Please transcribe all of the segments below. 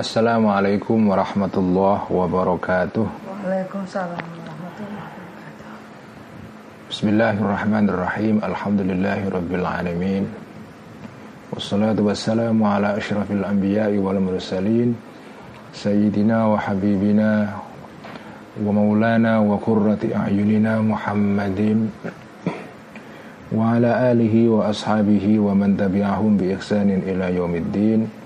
السلام عليكم ورحمة Assalamualaikum warahmatullahi wabarakatuh Waalaikumsalam بسم الله الرحمن الرحيم. الحمد لله رب العالمين. والصلاة والسلام على أشرف الأنبياء والمرسلين سيدنا وحبيبنا ومولانا وقرة أعيننا محمد وعلى آله وأصحابه ومن تبعهم بإحسان إلى يوم الدين.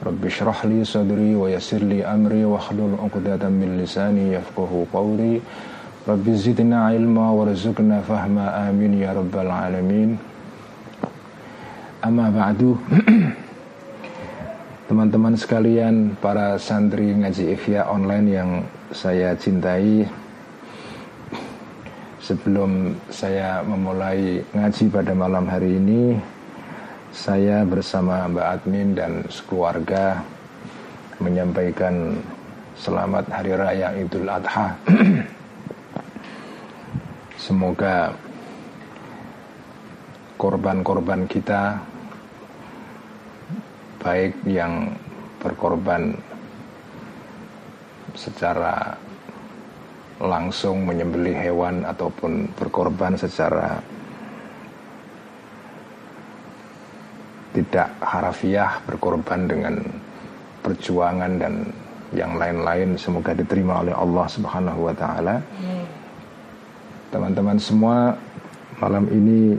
Li sadri wa yassir li amri wa hlul 'uqdatam min lisani yafqahu qawli. Rabbi zidna ilma warzuqna fahma amin ya rabbal alamin. Amma ba'du. Teman-teman sekalian, para santri ngaji Ikhya online yang saya cintai, sebelum saya memulai ngaji pada malam hari ini, saya bersama Mbak Admin dan sekeluarga menyampaikan selamat Hari Raya Idul Adha. Semoga korban-korban kita baik yang berkorban secara langsung menyembelih hewan ataupun berkorban secara tidak harafiah berkorban dengan perjuangan dan yang lain-lain semoga diterima oleh Allah Subhanahu wa taala. Teman-teman semua, malam ini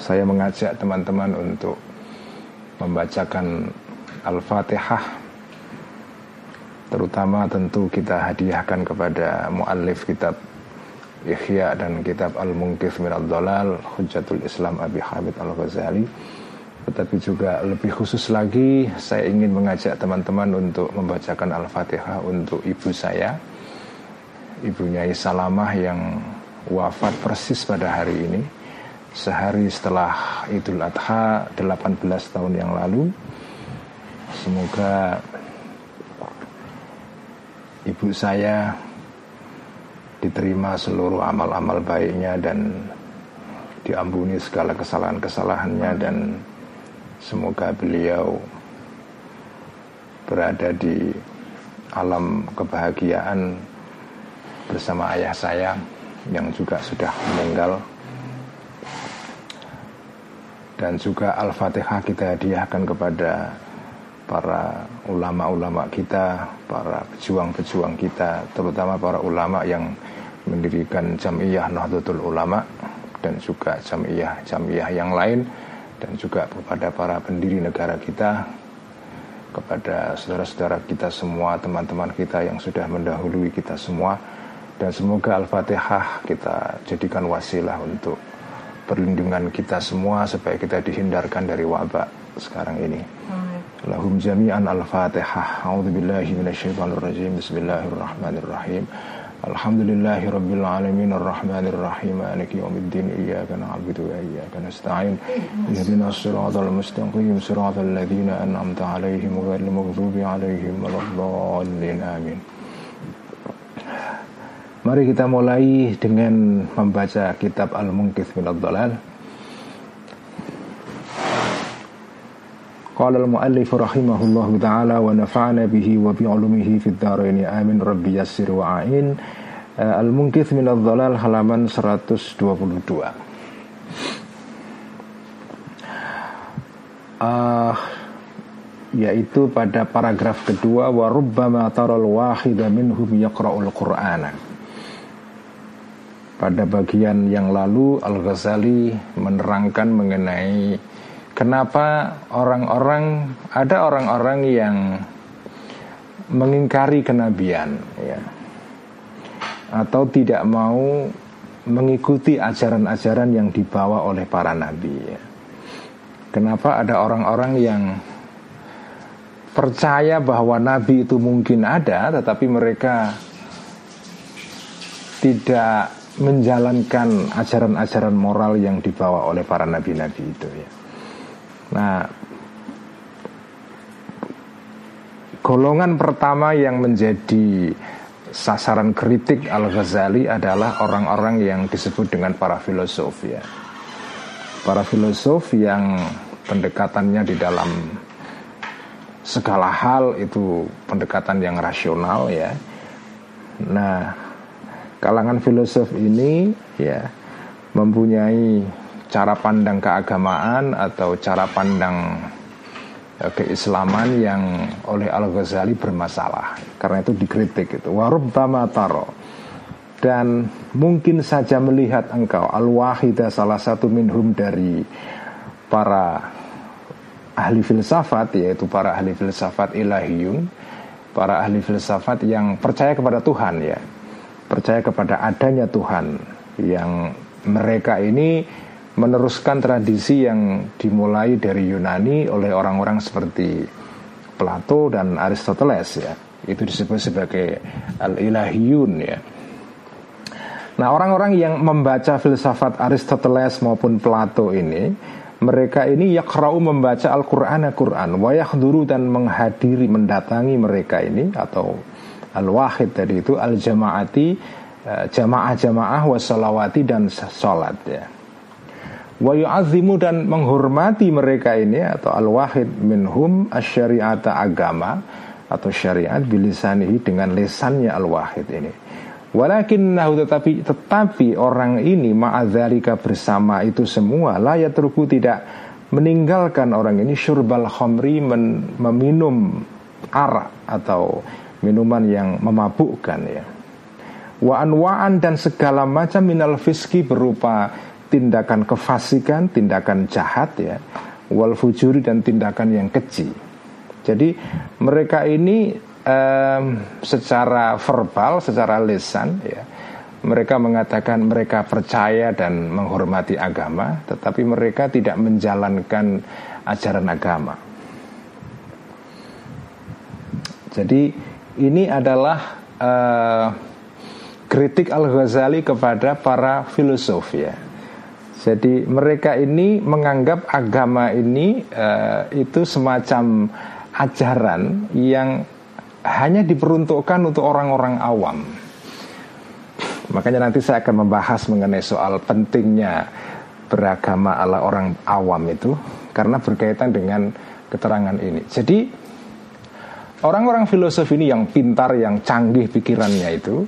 saya mengajak teman-teman untuk membacakan Al-Fatihah terutama tentu kita hadiahkan kepada muallif kitab Ihya dan kitab Al-Munqidh min Ad-Dhalal Hujjatul Islam Abi Hamid Al-Ghazali tetapi juga lebih khusus lagi saya ingin mengajak teman-teman untuk membacakan Al-Fatihah untuk ibu saya ibunya Salamah yang wafat persis pada hari ini sehari setelah Idul Adha 18 tahun yang lalu. Semoga ibu saya diterima seluruh amal-amal baiknya dan diampuni segala kesalahan-kesalahannya dan semoga beliau berada di alam kebahagiaan bersama ayah saya yang juga sudah meninggal. Dan juga Al-Fatihah kita hadiahkan kepada para ulama-ulama kita, para pejuang-pejuang kita, terutama para ulama yang mendirikan Jamiyah Nahdlatul Ulama dan juga Jamiyah-Jamiyah yang lain dan juga kepada para pendiri negara kita kepada saudara-saudara kita semua, teman-teman kita yang sudah mendahului kita semua. Dan semoga Al-Fatihah kita jadikan wasilah untuk perlindungan kita semua supaya kita dihindarkan dari wabak sekarang ini. Lahum jami'an al-fatihah. A'udzubillahi Bismillahirrahmanirrahim Alhamdulillahi rabbil alamin Ar-Rahmanirrahim Maliki yawmiddin Iyaka na'budu wa iyaka nasta'in. Ihdina as-siratal mustaqim Siratal ladzina an'amta 'alaihim ghairil maghdubi 'alaihim waladdallin amin. Mari kita mulai dengan membaca kitab Al-Munqidh min ad-Dhalal قال المؤلف رحمه الله تعالى ونفعنا به وبعلومه في الدارين آمين ربي يسر وعين Al-Munkith min Dhalal halaman 122 uh, yaitu pada paragraf kedua wa rubbama taral wahida minhum yaqra'ul qur'ana pada bagian yang lalu Al-Ghazali menerangkan mengenai Kenapa orang-orang ada orang-orang yang mengingkari kenabian ya atau tidak mau mengikuti ajaran-ajaran yang dibawa oleh para nabi ya. Kenapa ada orang-orang yang percaya bahwa nabi itu mungkin ada tetapi mereka tidak menjalankan ajaran-ajaran moral yang dibawa oleh para nabi-nabi itu ya. Nah, golongan pertama yang menjadi sasaran kritik Al-Ghazali adalah orang-orang yang disebut dengan para filosof ya. Para filosof yang pendekatannya di dalam segala hal itu pendekatan yang rasional ya. Nah, kalangan filosof ini ya mempunyai cara pandang keagamaan atau cara pandang ya, keislaman yang oleh Al Ghazali bermasalah. Karena itu dikritik itu. Warub taro. Dan mungkin saja melihat engkau al-wahidah salah satu minhum dari para ahli filsafat yaitu para ahli filsafat ilahiyun para ahli filsafat yang percaya kepada Tuhan ya. Percaya kepada adanya Tuhan yang mereka ini meneruskan tradisi yang dimulai dari Yunani oleh orang-orang seperti Plato dan Aristoteles ya. Itu disebut sebagai al-ilahiyun ya. Nah orang-orang yang membaca filsafat Aristoteles maupun Plato ini mereka ini yakrau membaca Al-Quran Al-Quran duru dan menghadiri mendatangi mereka ini atau al-wahid tadi itu al-jamaati eh, jamaah-jamaah wasalawati dan salat ya wa yu'azzimu dan menghormati mereka ini atau al-wahid minhum asyariata agama atau syariat bilisanihi dengan lesannya al-wahid ini Walakin nahu tetapi tetapi orang ini ma'adzalika bersama itu semua layak terku tidak meninggalkan orang ini syurbal khamri men, meminum arak atau minuman yang memabukkan ya. Wa anwa'an dan segala macam minal fiski berupa tindakan kefasikan, tindakan jahat ya. Wal fujuri dan tindakan yang keji. Jadi mereka ini um, secara verbal, secara lisan, ya, mereka mengatakan mereka percaya dan menghormati agama, tetapi mereka tidak menjalankan ajaran agama. Jadi ini adalah uh, kritik Al Ghazali kepada para filosof ya. Jadi mereka ini menganggap agama ini uh, itu semacam ajaran yang hanya diperuntukkan untuk orang-orang awam. Makanya nanti saya akan membahas mengenai soal pentingnya beragama ala orang awam itu karena berkaitan dengan keterangan ini. Jadi orang-orang filosof ini yang pintar, yang canggih pikirannya itu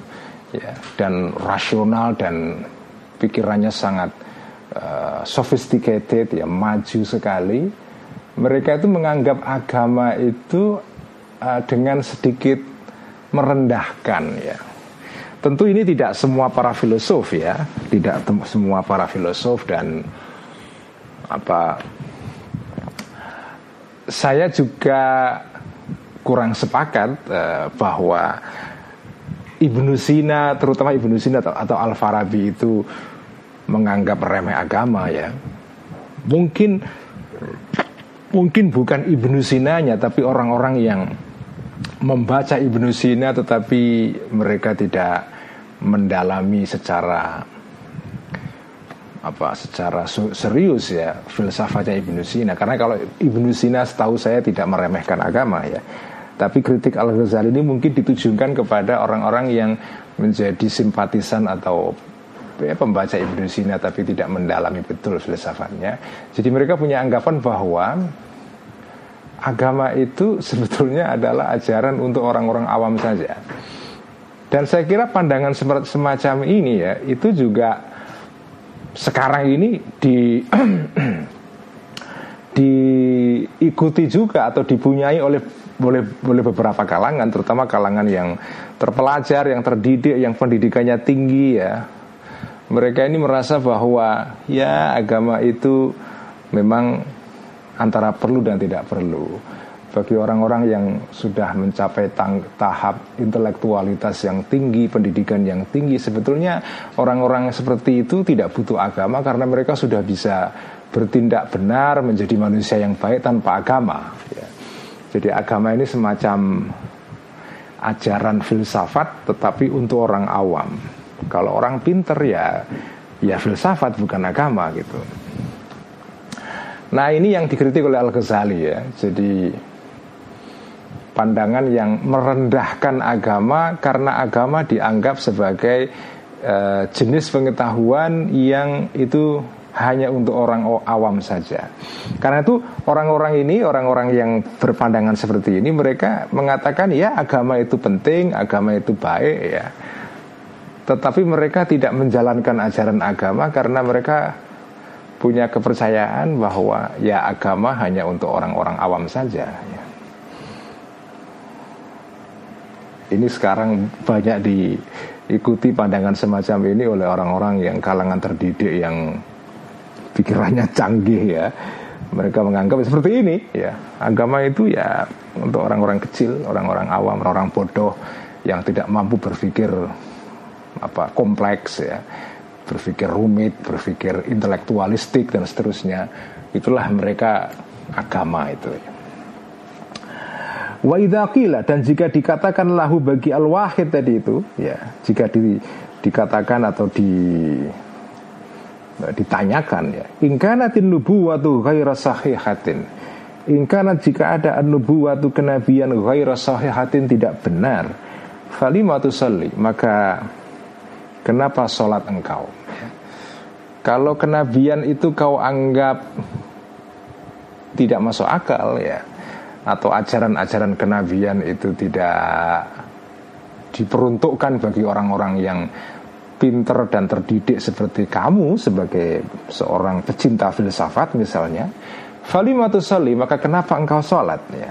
ya dan rasional dan pikirannya sangat uh, sophisticated ya maju sekali. Mereka itu menganggap agama itu uh, dengan sedikit merendahkan ya. Tentu ini tidak semua para filosof ya, tidak semua para filosof dan apa saya juga kurang sepakat uh, bahwa Ibnu Sina, terutama Ibnu Sina atau, atau Al Farabi itu menganggap remeh agama ya. Mungkin mungkin bukan Ibnu Sinanya tapi orang-orang yang membaca Ibnu Sina tetapi mereka tidak mendalami secara apa secara serius ya filsafatnya Ibnu Sina karena kalau Ibnu Sina setahu saya tidak meremehkan agama ya tapi kritik Al Ghazali ini mungkin ditujukan kepada orang-orang yang menjadi simpatisan atau ya, pembaca Ibnu Sina tapi tidak mendalami betul filsafatnya jadi mereka punya anggapan bahwa agama itu sebetulnya adalah ajaran untuk orang-orang awam saja. Dan saya kira pandangan semacam ini ya itu juga sekarang ini di diikuti juga atau dipunyai oleh oleh oleh beberapa kalangan terutama kalangan yang terpelajar, yang terdidik, yang pendidikannya tinggi ya. Mereka ini merasa bahwa ya agama itu memang antara perlu dan tidak perlu. Bagi orang-orang yang sudah mencapai tahap intelektualitas yang tinggi, pendidikan yang tinggi, sebetulnya orang-orang seperti itu tidak butuh agama karena mereka sudah bisa bertindak benar menjadi manusia yang baik tanpa agama. Ya. Jadi agama ini semacam ajaran filsafat, tetapi untuk orang awam. Kalau orang pinter ya, ya filsafat bukan agama gitu. Nah ini yang dikritik oleh Al-Ghazali ya Jadi pandangan yang merendahkan agama Karena agama dianggap sebagai uh, jenis pengetahuan yang itu hanya untuk orang awam saja. Karena itu orang-orang ini, orang-orang yang berpandangan seperti ini, mereka mengatakan ya agama itu penting, agama itu baik ya. Tetapi mereka tidak menjalankan ajaran agama karena mereka punya kepercayaan bahwa ya agama hanya untuk orang-orang awam saja. Ya. Ini sekarang banyak diikuti pandangan semacam ini oleh orang-orang yang kalangan terdidik yang pikirannya canggih ya. Mereka menganggap seperti ini ya. Agama itu ya untuk orang-orang kecil, orang-orang awam, orang-orang bodoh yang tidak mampu berpikir apa kompleks ya berpikir rumit, berpikir intelektualistik dan seterusnya. Itulah mereka agama itu. Wa dan jika dikatakan lahu bagi al-wahid tadi itu, ya, jika di, dikatakan atau di ditanyakan ya, ingkanatin nubuwatu ghaira sahihatin. Ingkanat jika ada nubuwatu kenabian ghaira sahihatin tidak benar, falimatu salli, maka kenapa sholat engkau? Kalau kenabian itu kau anggap tidak masuk akal ya atau ajaran-ajaran kenabian itu tidak diperuntukkan bagi orang-orang yang pinter dan terdidik seperti kamu sebagai seorang pecinta filsafat misalnya Falimatu soli maka kenapa engkau sholat ya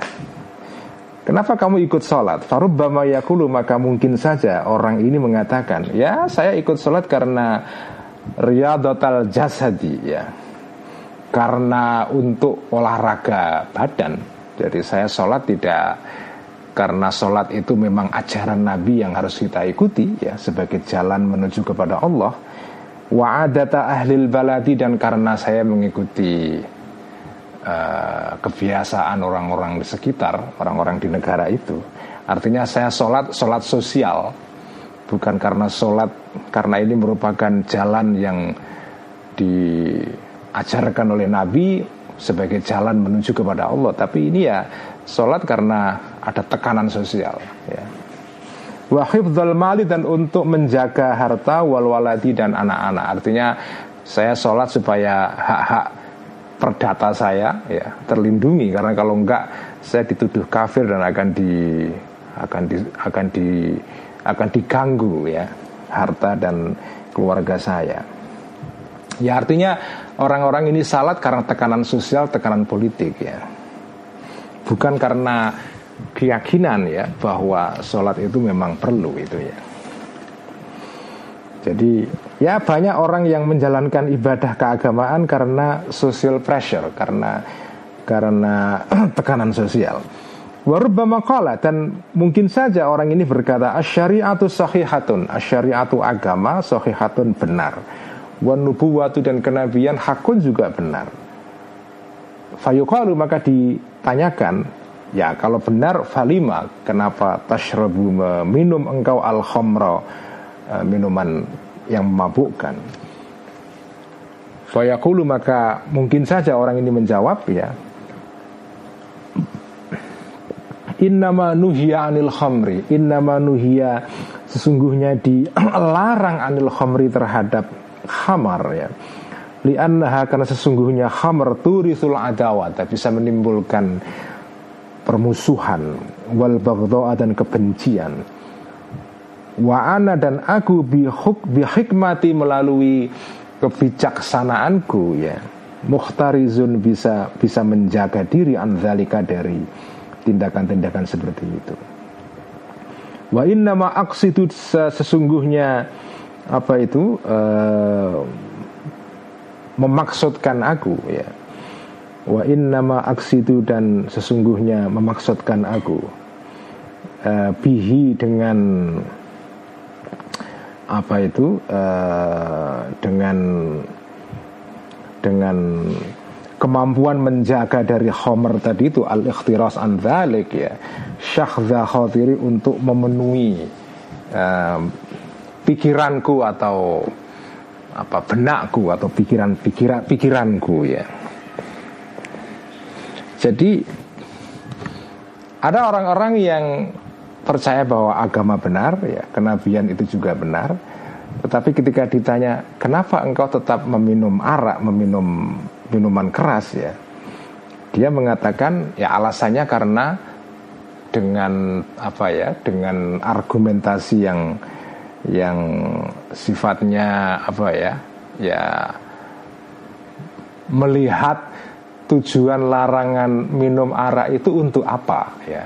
Kenapa kamu ikut sholat? Farubbama yakulu maka mungkin saja orang ini mengatakan Ya saya ikut sholat karena Riyadatal jasadi ya Karena untuk olahraga badan jadi saya sholat tidak karena sholat itu memang ajaran Nabi yang harus kita ikuti ya sebagai jalan menuju kepada Allah. Wa adata ahlil baladi dan karena saya mengikuti uh, kebiasaan orang-orang di sekitar, orang-orang di negara itu. Artinya saya sholat sholat sosial. Bukan karena sholat karena ini merupakan jalan yang diajarkan oleh Nabi sebagai jalan menuju kepada Allah. Tapi ini ya sholat karena ada tekanan sosial ya. Wahibdul mali dan untuk menjaga harta wal waladi dan anak-anak. Artinya saya sholat supaya hak-hak perdata saya ya terlindungi karena kalau enggak saya dituduh kafir dan akan di akan di akan di akan diganggu ya harta dan keluarga saya Ya artinya orang-orang ini salat karena tekanan sosial, tekanan politik ya. Bukan karena keyakinan ya bahwa sholat itu memang perlu itu ya. Jadi ya banyak orang yang menjalankan ibadah keagamaan karena social pressure, karena karena tekanan sosial. Warubbama qala dan mungkin saja orang ini berkata asyariatu sahihatun, asyariatu agama sahihatun benar wan nubuwatu dan kenabian hakun juga benar. Fayuqalu maka ditanyakan, ya kalau benar falima kenapa tashrabu minum engkau al khamra e, minuman yang memabukkan. Fayaqulu maka mungkin saja orang ini menjawab ya. Innama nuhiya anil khamri. Innama nuhiya Sesungguhnya dilarang anil khamri terhadap khamar ya. Li'annaha karena sesungguhnya khamar turisul adawat bisa menimbulkan permusuhan wal dan kebencian wa ana dan aku bihuk bihikmati melalui kebijaksanaanku ya. Mukhtarizun bisa bisa menjaga diri anzalika dari tindakan-tindakan seperti itu. Wa inna ma aqsidu sesungguhnya apa itu uh, memaksudkan aku ya. Wa nama aksi itu dan sesungguhnya memaksudkan aku uh, bihi dengan apa itu uh, dengan dengan kemampuan menjaga dari homer tadi itu al ikhtiras an ya syakhdha khatiri untuk memenuhi uh, pikiranku atau apa benakku atau pikiran pikiran pikiranku ya. Jadi ada orang-orang yang percaya bahwa agama benar ya, kenabian itu juga benar, Tetapi ketika ditanya kenapa engkau tetap meminum arak, meminum minuman keras ya, dia mengatakan ya alasannya karena dengan apa ya, dengan argumentasi yang yang sifatnya apa ya, ya melihat tujuan larangan minum arak itu untuk apa ya.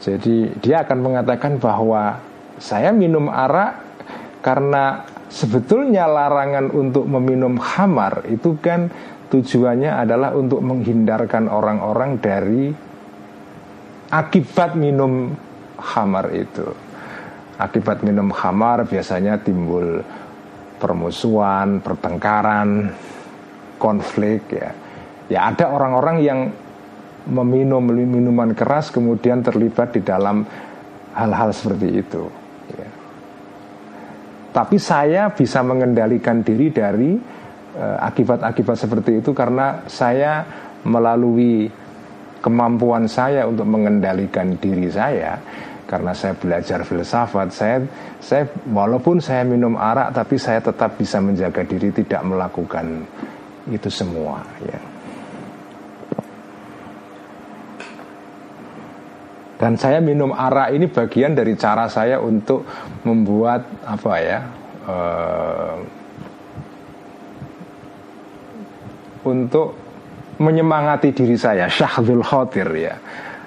Jadi dia akan mengatakan bahwa saya minum arak karena sebetulnya larangan untuk meminum khamar itu kan tujuannya adalah untuk menghindarkan orang-orang dari akibat minum khamar itu. Akibat minum khamar biasanya timbul permusuhan, pertengkaran, konflik ya. Ya ada orang-orang yang meminum minuman keras kemudian terlibat di dalam hal-hal seperti itu. Tapi saya bisa mengendalikan diri dari eh, akibat-akibat uh, seperti itu karena saya melalui kemampuan saya untuk mengendalikan diri saya karena saya belajar filsafat saya saya walaupun saya minum arak tapi saya tetap bisa menjaga diri tidak melakukan itu semua ya Dan saya minum arak ini bagian dari cara saya untuk membuat apa ya uh, untuk menyemangati diri saya syahdul khotir ya.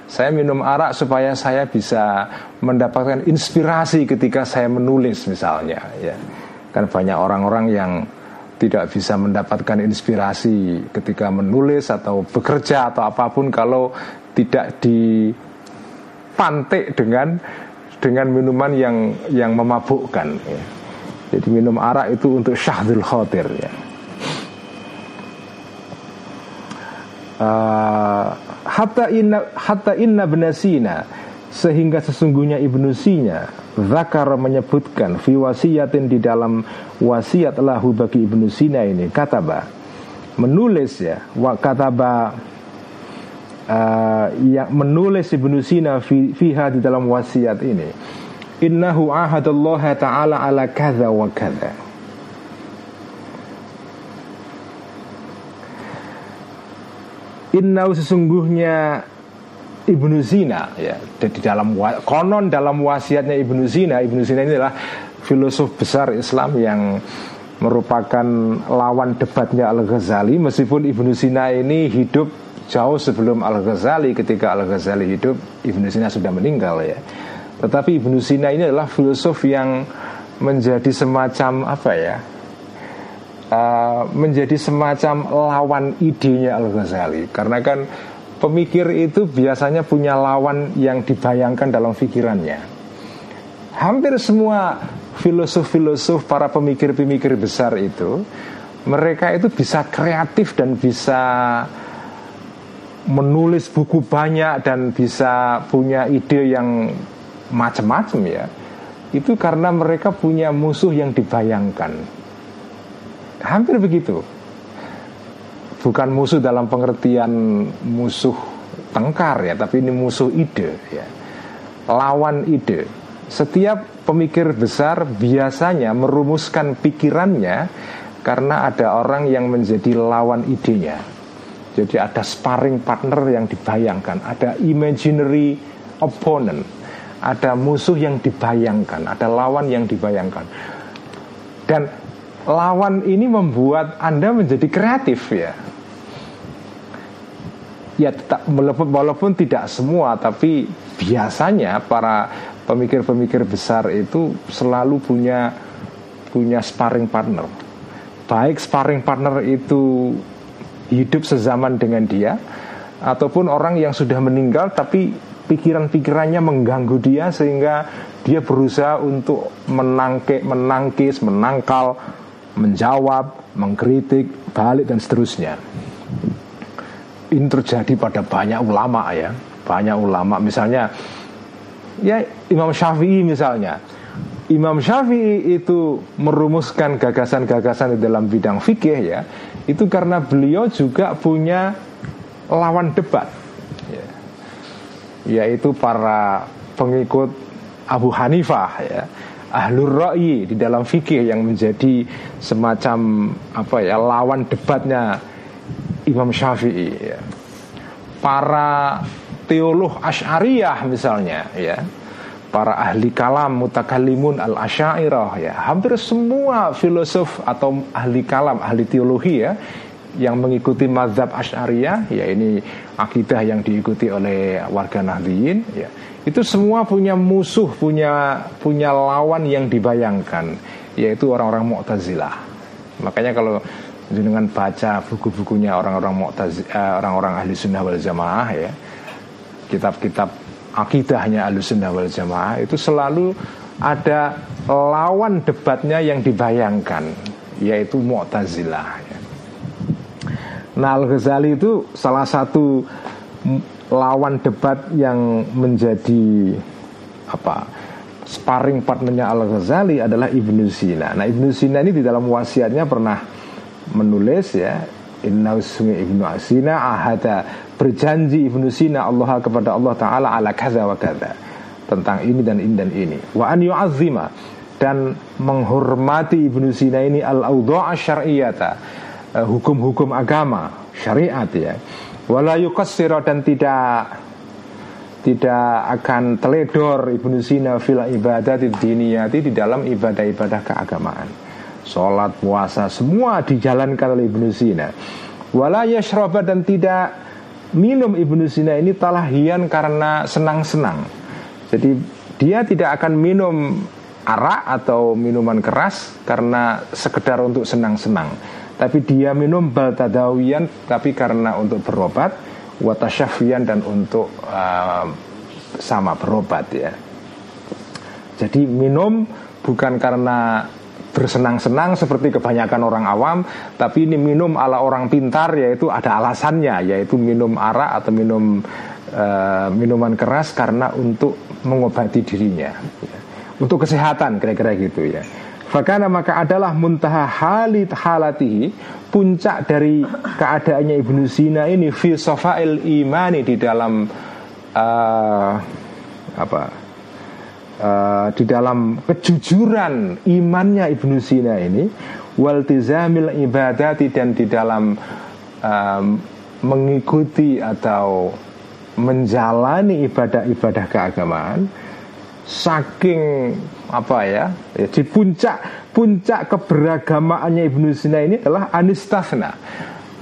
Saya minum arak supaya saya bisa mendapatkan inspirasi ketika saya menulis misalnya ya. Kan banyak orang-orang yang tidak bisa mendapatkan inspirasi ketika menulis atau bekerja atau apa pun kalau tidak di pantik dengan dengan minuman yang yang memabukkan ya. Jadi minum arak itu untuk syahdul khotir ya. Uh, hatta inna hatta inna benasina sehingga sesungguhnya ibnu Sina Zakar menyebutkan fi wasiyatin di dalam wasiat lahu bagi ibnu Sina ini kataba menulis ya wa kataba uh, yang menulis Ibnu Sina fi, fiha di dalam wasiat ini. Innahu ahadallaha ta'ala ala kadza wa kadza Innahu sesungguhnya Ibnu Sina ya di dalam konon dalam wasiatnya Ibnu Sina. Ibnu Sina ini adalah filosof besar Islam yang merupakan lawan debatnya Al Ghazali meskipun Ibnu Sina ini hidup jauh sebelum Al Ghazali ketika Al Ghazali hidup Ibnu Sina sudah meninggal ya. Tetapi Ibnu Sina ini adalah filosof yang menjadi semacam apa ya uh, menjadi semacam lawan idenya Al Ghazali karena kan pemikir itu biasanya punya lawan yang dibayangkan dalam pikirannya hampir semua filosof-filosof para pemikir-pemikir besar itu mereka itu bisa kreatif dan bisa menulis buku banyak dan bisa punya ide yang macam-macam ya itu karena mereka punya musuh yang dibayangkan. Hampir begitu. Bukan musuh dalam pengertian musuh tengkar ya tapi ini musuh ide ya. Lawan ide. Setiap pemikir besar biasanya merumuskan pikirannya karena ada orang yang menjadi lawan idenya jadi ada sparring partner yang dibayangkan, ada imaginary opponent, ada musuh yang dibayangkan, ada lawan yang dibayangkan. Dan lawan ini membuat Anda menjadi kreatif ya. Ya tetap, walaupun, walaupun tidak semua tapi biasanya para pemikir-pemikir besar itu selalu punya punya sparring partner. Baik sparring partner itu hidup sezaman dengan dia ataupun orang yang sudah meninggal tapi pikiran-pikirannya mengganggu dia sehingga dia berusaha untuk menangke, menangkis, menangkal, menjawab, mengkritik, balik dan seterusnya. Ini terjadi pada banyak ulama ya, banyak ulama misalnya ya Imam Syafi'i misalnya. Imam Syafi'i itu merumuskan gagasan-gagasan di dalam bidang fikih ya itu karena beliau juga punya lawan debat ya. yaitu para pengikut Abu Hanifah ya ahlur ra'yi di dalam fikih yang menjadi semacam apa ya lawan debatnya Imam Syafi'i ya. Para teolog Asy'ariyah misalnya ya. Para ahli kalam mutakalimun al asyairah ya. Hampir semua filosof atau ahli kalam, ahli teologi ya yang mengikuti mazhab Asy'ariyah ya ini akidah yang diikuti oleh warga Nahdliyin ya itu semua punya musuh punya punya lawan yang dibayangkan yaitu orang-orang Mu'tazilah makanya kalau dengan baca buku-bukunya orang-orang Mu'tazilah eh, orang-orang ahli sunnah wal jamaah ya kitab-kitab akidahnya ahli sunnah wal jamaah itu selalu ada lawan debatnya yang dibayangkan yaitu Mu'tazilah ya. Nah Al-Ghazali itu salah satu lawan debat yang menjadi apa sparring partnernya Al-Ghazali adalah Ibnu Sina. Nah Ibnu Sina ini di dalam wasiatnya pernah menulis ya Inna sungai Ibnu Sina ahada berjanji Ibnu Sina Allah kepada Allah Ta'ala ala kaza wa kaza. Tentang ini dan ini dan ini. Wa an yu'azzima. Dan menghormati Ibnu Sina ini al-awdu'a syar'iyata. Eh, hukum-hukum agama syariat ya. Wala yukassira dan tidak tidak akan teledor Ibnu Sina fil ibadah diniyati di dalam ibadah-ibadah keagamaan. Sholat, puasa, semua dijalankan oleh Ibnu Sina. Wala yashraba dan tidak minum Ibnu Sina ini talahian karena senang-senang. Jadi dia tidak akan minum arak atau minuman keras karena sekedar untuk senang-senang. Tapi dia minum baltadawian tapi karena untuk berobat watasyafian dan untuk uh, sama berobat ya. Jadi minum bukan karena bersenang-senang seperti kebanyakan orang awam tapi ini minum ala orang pintar yaitu ada alasannya yaitu minum arak atau minum uh, minuman keras karena untuk mengobati dirinya ya. untuk kesehatan kira-kira gitu ya Fakana maka adalah muntaha halit halatihi Puncak dari keadaannya Ibnu Sina ini Fi sofail imani di dalam uh, Apa uh, Di dalam kejujuran imannya Ibnu Sina ini Waltizamil ibadati dan di dalam um, Mengikuti atau Menjalani ibadah-ibadah keagamaan Saking apa ya, ya di puncak puncak keberagamaannya Ibnu Sina ini adalah anistasna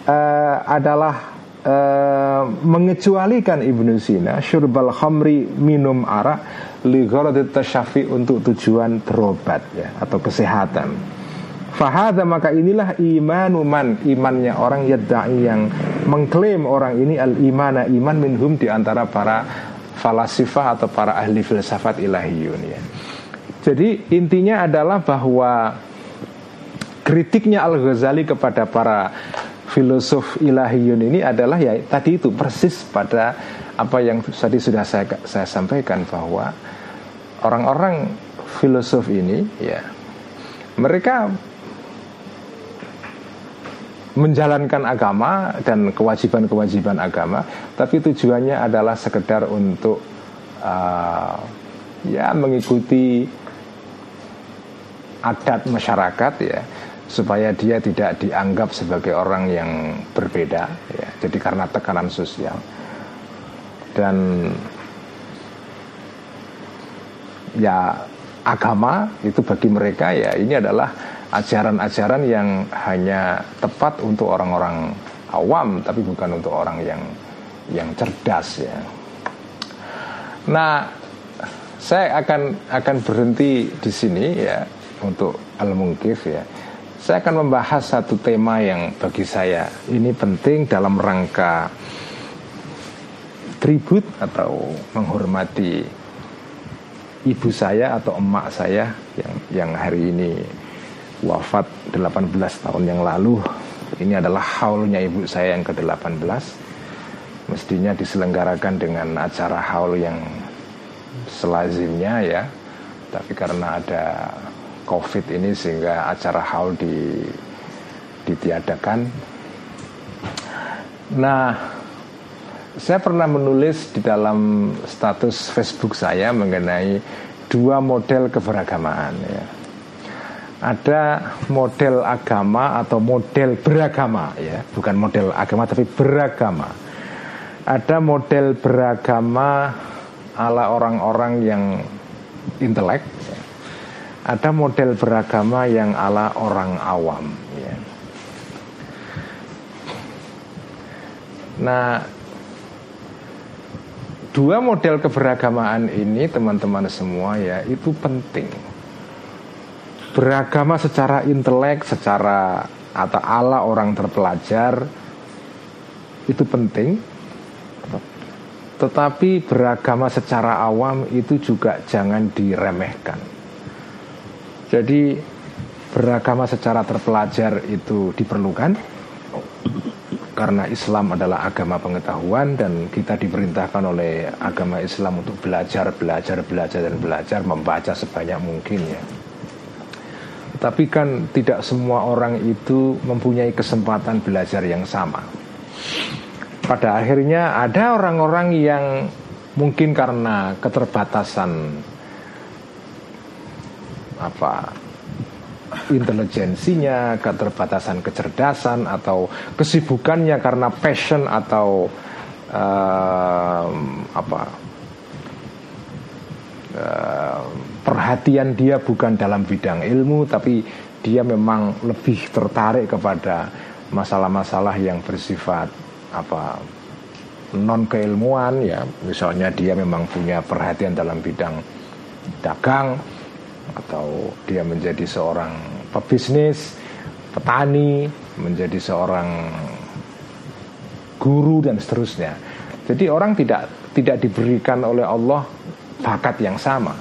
uh, adalah uh, mengecualikan Ibnu Sina syurbal khamri minum arak li tasyafi untuk tujuan berobat ya atau kesehatan Fahada maka inilah imanuman imannya orang yadda'i yang mengklaim orang ini al imana iman minhum di antara para falasifah atau para ahli filsafat ilahiyun ya. Jadi intinya adalah bahwa kritiknya Al Ghazali kepada para filosof ilahiyun ini adalah ya tadi itu persis pada apa yang tadi sudah saya saya sampaikan bahwa orang-orang filosof ini ya mereka menjalankan agama dan kewajiban-kewajiban agama tapi tujuannya adalah sekedar untuk uh, ya mengikuti adat masyarakat ya supaya dia tidak dianggap sebagai orang yang berbeda ya jadi karena tekanan sosial dan ya agama itu bagi mereka ya ini adalah ajaran-ajaran yang hanya tepat untuk orang-orang awam tapi bukan untuk orang yang yang cerdas ya. Nah, saya akan akan berhenti di sini ya untuk al-mungkif ya. Saya akan membahas satu tema yang bagi saya ini penting dalam rangka tribut atau menghormati ibu saya atau emak saya yang yang hari ini wafat 18 tahun yang lalu. Ini adalah haulnya ibu saya yang ke-18. Mestinya diselenggarakan dengan acara haul yang selazimnya ya. Tapi karena ada COVID ini sehingga acara haul di, ditiadakan. Nah, saya pernah menulis di dalam status Facebook saya mengenai dua model keberagamaan ya. Ada model agama atau model beragama ya, bukan model agama tapi beragama. Ada model beragama ala orang-orang yang intelek. Ya. Ada model beragama yang ala orang awam. Ya. Nah, dua model keberagamaan ini teman-teman semua ya itu penting. Beragama secara intelek secara atau ala orang terpelajar itu penting. Tetapi beragama secara awam itu juga jangan diremehkan. Jadi beragama secara terpelajar itu diperlukan karena Islam adalah agama pengetahuan dan kita diperintahkan oleh agama Islam untuk belajar, belajar, belajar dan belajar membaca sebanyak mungkin ya. Tapi kan tidak semua orang itu mempunyai kesempatan belajar yang sama. Pada akhirnya ada orang-orang yang mungkin karena keterbatasan apa intelijensinya, keterbatasan kecerdasan atau kesibukannya karena passion atau uh, apa uh, perhatian dia bukan dalam bidang ilmu tapi dia memang lebih tertarik kepada masalah-masalah yang bersifat apa non keilmuan ya. Misalnya dia memang punya perhatian dalam bidang dagang atau dia menjadi seorang pebisnis, petani, menjadi seorang guru dan seterusnya. Jadi orang tidak tidak diberikan oleh Allah bakat yang sama.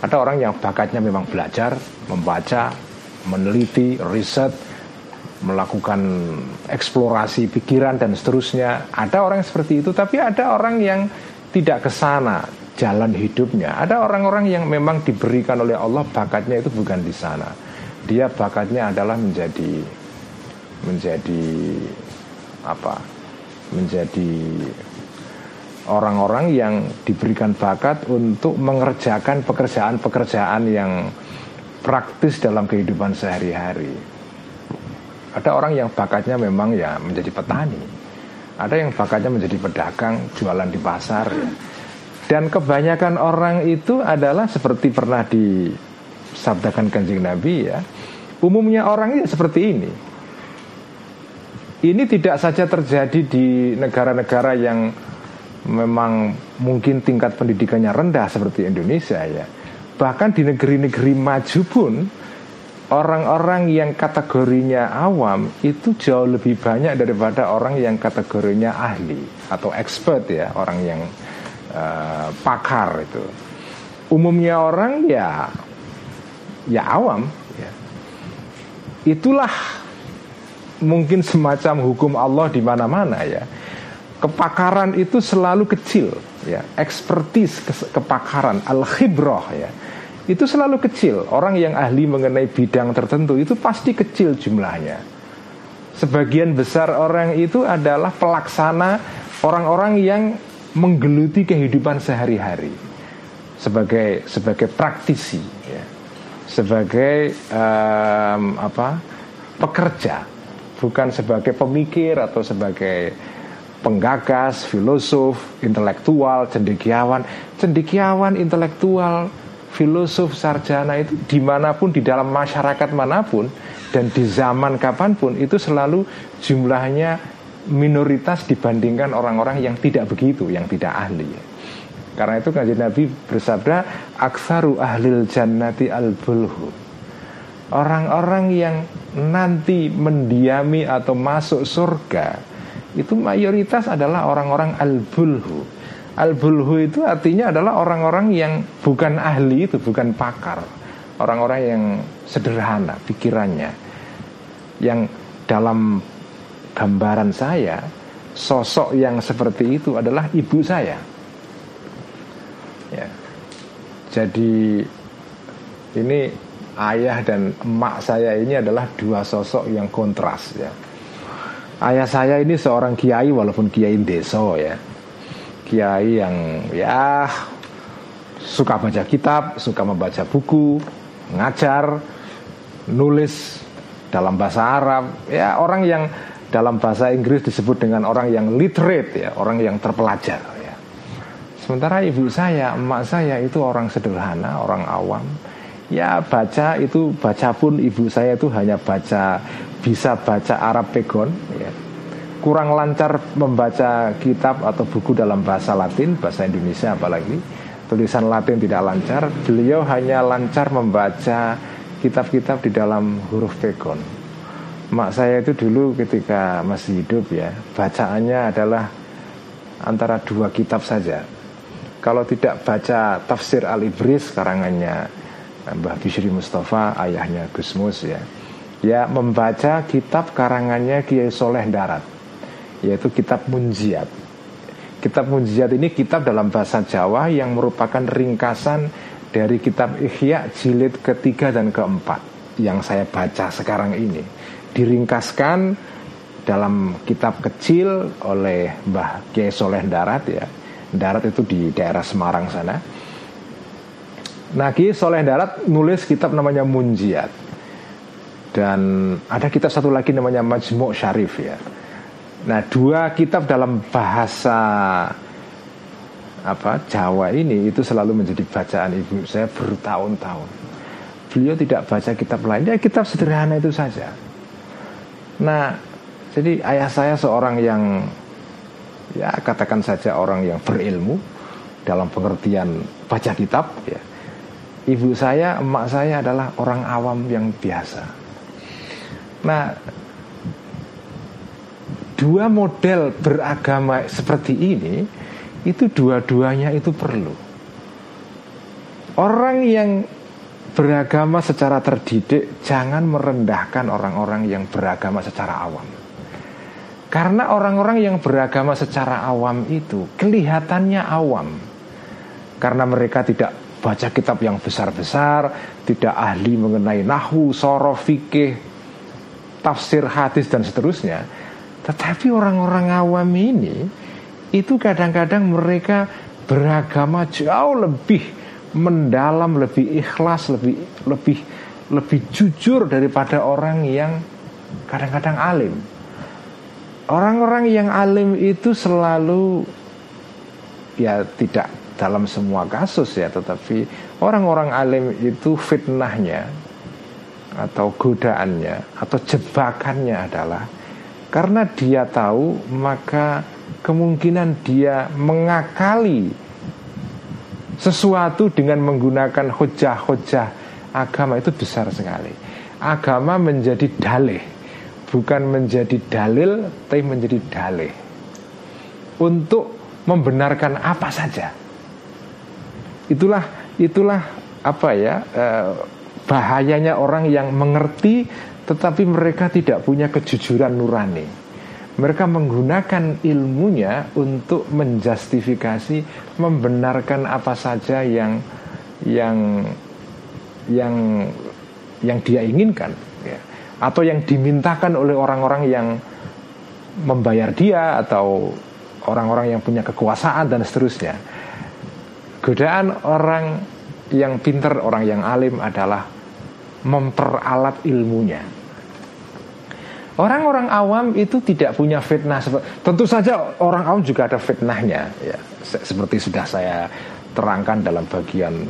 Ada orang yang bakatnya memang belajar, membaca, meneliti, riset, melakukan eksplorasi pikiran dan seterusnya. Ada orang seperti itu, tapi ada orang yang tidak ke sana, jalan hidupnya. Ada orang-orang yang memang diberikan oleh Allah bakatnya itu bukan di sana. Dia bakatnya adalah menjadi menjadi apa? Menjadi orang-orang yang diberikan bakat untuk mengerjakan pekerjaan-pekerjaan yang praktis dalam kehidupan sehari-hari. Ada orang yang bakatnya memang ya menjadi petani. Ada yang bakatnya menjadi pedagang, jualan di pasar ya dan kebanyakan orang itu adalah seperti pernah disabdakan kanjeng Nabi ya. Umumnya orang itu seperti ini. Ini tidak saja terjadi di negara-negara yang memang mungkin tingkat pendidikannya rendah seperti Indonesia ya. Bahkan di negeri-negeri maju pun orang-orang yang kategorinya awam itu jauh lebih banyak daripada orang yang kategorinya ahli atau expert ya, orang yang uh, pakar itu. Umumnya orang ya ya awam. Ya. Itulah mungkin semacam hukum Allah di mana-mana ya. Kepakaran itu selalu kecil, ya. Ekspertis kepakaran al-khibrah ya. Itu selalu kecil. Orang yang ahli mengenai bidang tertentu itu pasti kecil jumlahnya. Sebagian besar orang itu adalah pelaksana orang-orang yang menggeluti kehidupan sehari-hari sebagai sebagai praktisi ya. Sebagai um, apa pekerja bukan sebagai pemikir atau sebagai penggagas, filosof, intelektual, cendekiawan, cendekiawan, intelektual, filosof, sarjana itu di mana pun di dalam masyarakat mana pun dan di zaman kapan pun itu selalu jumlahnya minoritas dibandingkan orang-orang yang tidak begitu, yang tidak ahli. Karena itu kajian Nabi bersabda, aksaru ahlil jannati al bulhu. Orang-orang yang nanti mendiami atau masuk surga itu mayoritas adalah orang-orang al-bulhu. Al-bulhu itu artinya adalah orang-orang yang bukan ahli itu, bukan pakar. Orang-orang yang sederhana pikirannya. Yang dalam gambaran saya sosok yang seperti itu adalah ibu saya. Jadi ini ayah dan emak saya ini adalah dua sosok yang kontras ya. Ayah saya ini seorang kiai walaupun kiai deso ya. Kiai yang ya suka baca kitab, suka membaca buku, ngajar, nulis dalam bahasa Arab, ya orang yang dalam bahasa Inggris disebut dengan orang yang literate ya, orang yang terpelajar. Sementara ibu saya, emak saya itu orang sederhana, orang awam. Ya baca itu baca pun ibu saya itu hanya baca bisa baca Arab pegon ya. Kurang lancar membaca kitab atau buku dalam bahasa Latin, bahasa Indonesia apalagi. Tulisan Latin tidak lancar, beliau hanya lancar membaca kitab-kitab di dalam huruf pegon. Mak saya itu dulu ketika masih hidup ya, bacaannya adalah antara dua kitab saja. Kalau tidak baca tafsir Al-Ibris karangannya Mbah Bishri Mustafa, ayahnya Gusmus ya. Ya membaca kitab karangannya Kiai Soleh Darat, yaitu kitab Munjiat. Kitab Munjiat ini kitab dalam bahasa Jawa yang merupakan ringkasan dari kitab Ihya jilid ketiga dan keempat yang saya baca sekarang ini. Diringkaskan dalam kitab kecil oleh Mbah Kiai Soleh Darat ya. Darat itu di daerah Semarang sana Nah Ki Soleh Darat nulis kitab namanya Munjiat Dan ada kitab satu lagi namanya Majmu' Syarif ya Nah dua kitab dalam bahasa apa Jawa ini itu selalu menjadi bacaan ibu saya bertahun-tahun. Beliau tidak baca kitab lain, ya kitab sederhana itu saja. Nah, jadi ayah saya seorang yang ya katakan saja orang yang berilmu dalam pengertian baca kitab ya ibu saya, emak saya adalah orang awam yang biasa. Nah, dua model beragama seperti ini itu dua-duanya itu perlu. Orang yang beragama secara terdidik jangan merendahkan orang-orang yang beragama secara awam. Karena orang-orang yang beragama secara awam itu kelihatannya awam. Karena mereka tidak baca kitab yang besar-besar, tidak ahli mengenai nahu, sorof, fikih, tafsir hadis dan seterusnya. Tetapi orang-orang awam ini itu kadang-kadang mereka beragama jauh lebih mendalam, lebih ikhlas, lebih lebih lebih jujur daripada orang yang kadang-kadang alim. Orang-orang yang alim itu selalu ya tidak dalam semua kasus ya tetapi orang-orang alim itu fitnahnya atau godaannya atau jebakannya adalah karena dia tahu maka kemungkinan dia mengakali sesuatu dengan menggunakan hujah-hujah agama itu besar sekali. Agama menjadi dalih, bukan menjadi dalil, tapi menjadi dalih. Untuk membenarkan apa saja. Itulah itulah apa ya eh, bahayanya orang yang mengerti tetapi mereka tidak punya kejujuran nurani. Mereka menggunakan ilmunya untuk menjustifikasi, membenarkan apa saja yang yang yang yang dia inginkan. Atau yang dimintakan oleh orang-orang yang membayar dia atau orang-orang yang punya kekuasaan dan seterusnya. Godaan orang yang pinter, orang yang alim adalah memperalat ilmunya. Orang-orang awam itu tidak punya fitnah. Tentu saja orang awam juga ada fitnahnya. Ya, seperti sudah saya terangkan dalam bagian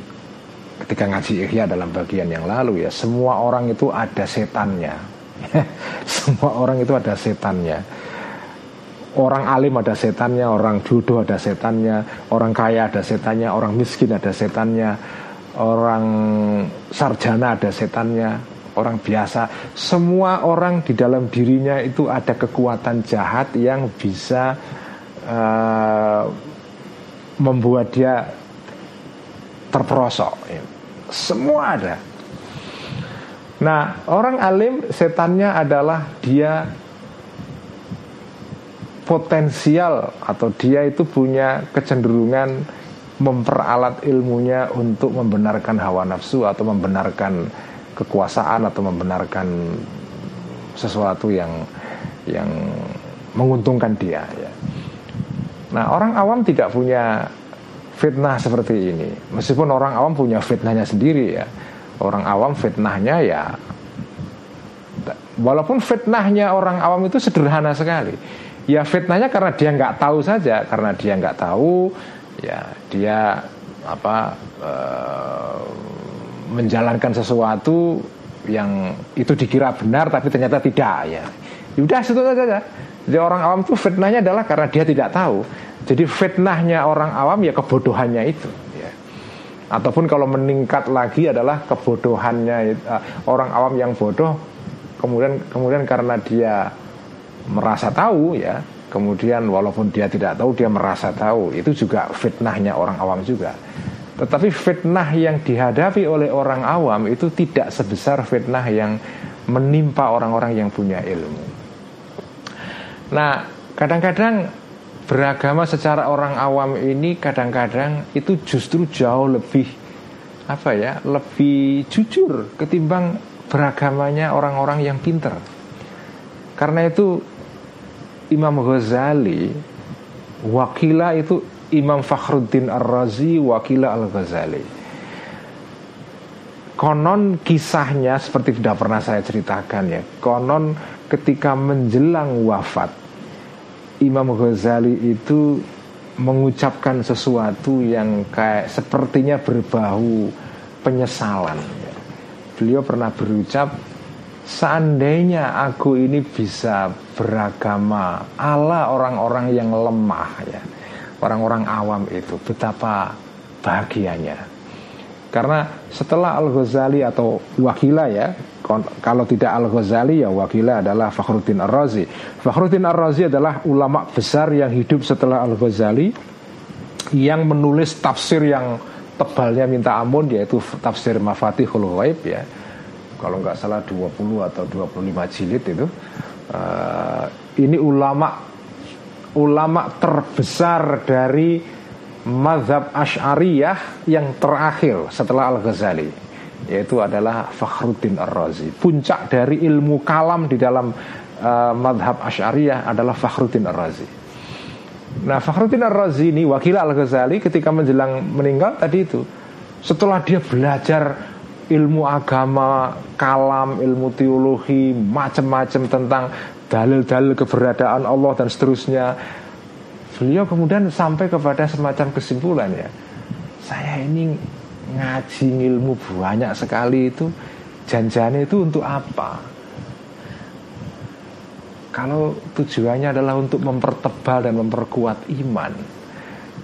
ketika ngaji ihya dalam bagian yang lalu ya. Semua orang itu ada setannya. Semua orang itu ada setannya Orang alim ada setannya, orang jodoh ada setannya, orang kaya ada setannya, orang miskin ada setannya, orang sarjana ada setannya, orang biasa. Semua orang di dalam dirinya itu ada kekuatan jahat yang bisa uh, membuat dia terperosok. Semua ada. Nah, orang alim setannya adalah dia potensial atau dia itu punya kecenderungan memperalat ilmunya untuk membenarkan hawa nafsu atau membenarkan kekuasaan atau membenarkan sesuatu yang yang menguntungkan dia ya. Nah, orang awam tidak punya fitnah seperti ini. Meskipun orang awam punya fitnahnya sendiri ya. Orang awam fitnahnya ya walaupun fitnahnya orang awam itu sederhana sekali. Ya fitnahnya karena dia nggak tahu saja, karena dia nggak tahu, ya dia apa uh, menjalankan sesuatu yang itu dikira benar tapi ternyata tidak ya. Sudah situ saja. Jadi orang awam itu fitnahnya adalah karena dia tidak tahu. Jadi fitnahnya orang awam ya kebodohannya itu. Ya. Ataupun kalau meningkat lagi adalah kebodohannya uh, orang awam yang bodoh. Kemudian kemudian karena dia merasa tahu ya. Kemudian walaupun dia tidak tahu dia merasa tahu itu juga fitnahnya orang awam juga. Tetapi fitnah yang dihadapi oleh orang awam itu tidak sebesar fitnah yang menimpa orang-orang yang punya ilmu. Nah, kadang-kadang beragama secara orang awam ini kadang-kadang itu justru jauh lebih apa ya, lebih jujur ketimbang beragamanya orang-orang yang pinter. Karena itu Imam Ghazali wakila itu Imam Fakhruddin Ar-Razi wakila Al-Ghazali. Konon kisahnya seperti sudah pernah saya ceritakan ya. Konon ketika menjelang wafat Imam Ghazali itu mengucapkan sesuatu yang kayak sepertinya berbau penyesalan. Beliau pernah berucap, seandainya aku ini bisa beragama ala orang-orang yang lemah ya, orang-orang awam itu betapa bahagianya. Karena setelah Al Ghazali atau Wakila ya, kalau tidak Al Ghazali ya wakilnya adalah Fakhruddin Ar-Razi. Fakhruddin Ar-Razi adalah ulama besar yang hidup setelah Al Ghazali yang menulis tafsir yang tebalnya minta ampun yaitu tafsir Mafatihul Ghaib ya. Kalau nggak salah 20 atau 25 jilid itu. Uh, ini ulama ulama terbesar dari mazhab Asy'ariyah yang terakhir setelah Al Ghazali yaitu adalah Fakhruddin Ar-Razi. Puncak dari ilmu kalam di dalam uh, madhab Asy'ariyah adalah Fakhruddin Ar-Razi. Nah, Fakhruddin Ar-Razi ini wakil Al-Ghazali ketika menjelang meninggal tadi itu setelah dia belajar ilmu agama, kalam, ilmu teologi, macam-macam tentang dalil-dalil keberadaan Allah dan seterusnya. Beliau kemudian sampai kepada semacam kesimpulan ya. Saya ini ngaji ilmu banyak sekali itu janjinya itu untuk apa? Kalau tujuannya adalah untuk mempertebal dan memperkuat iman,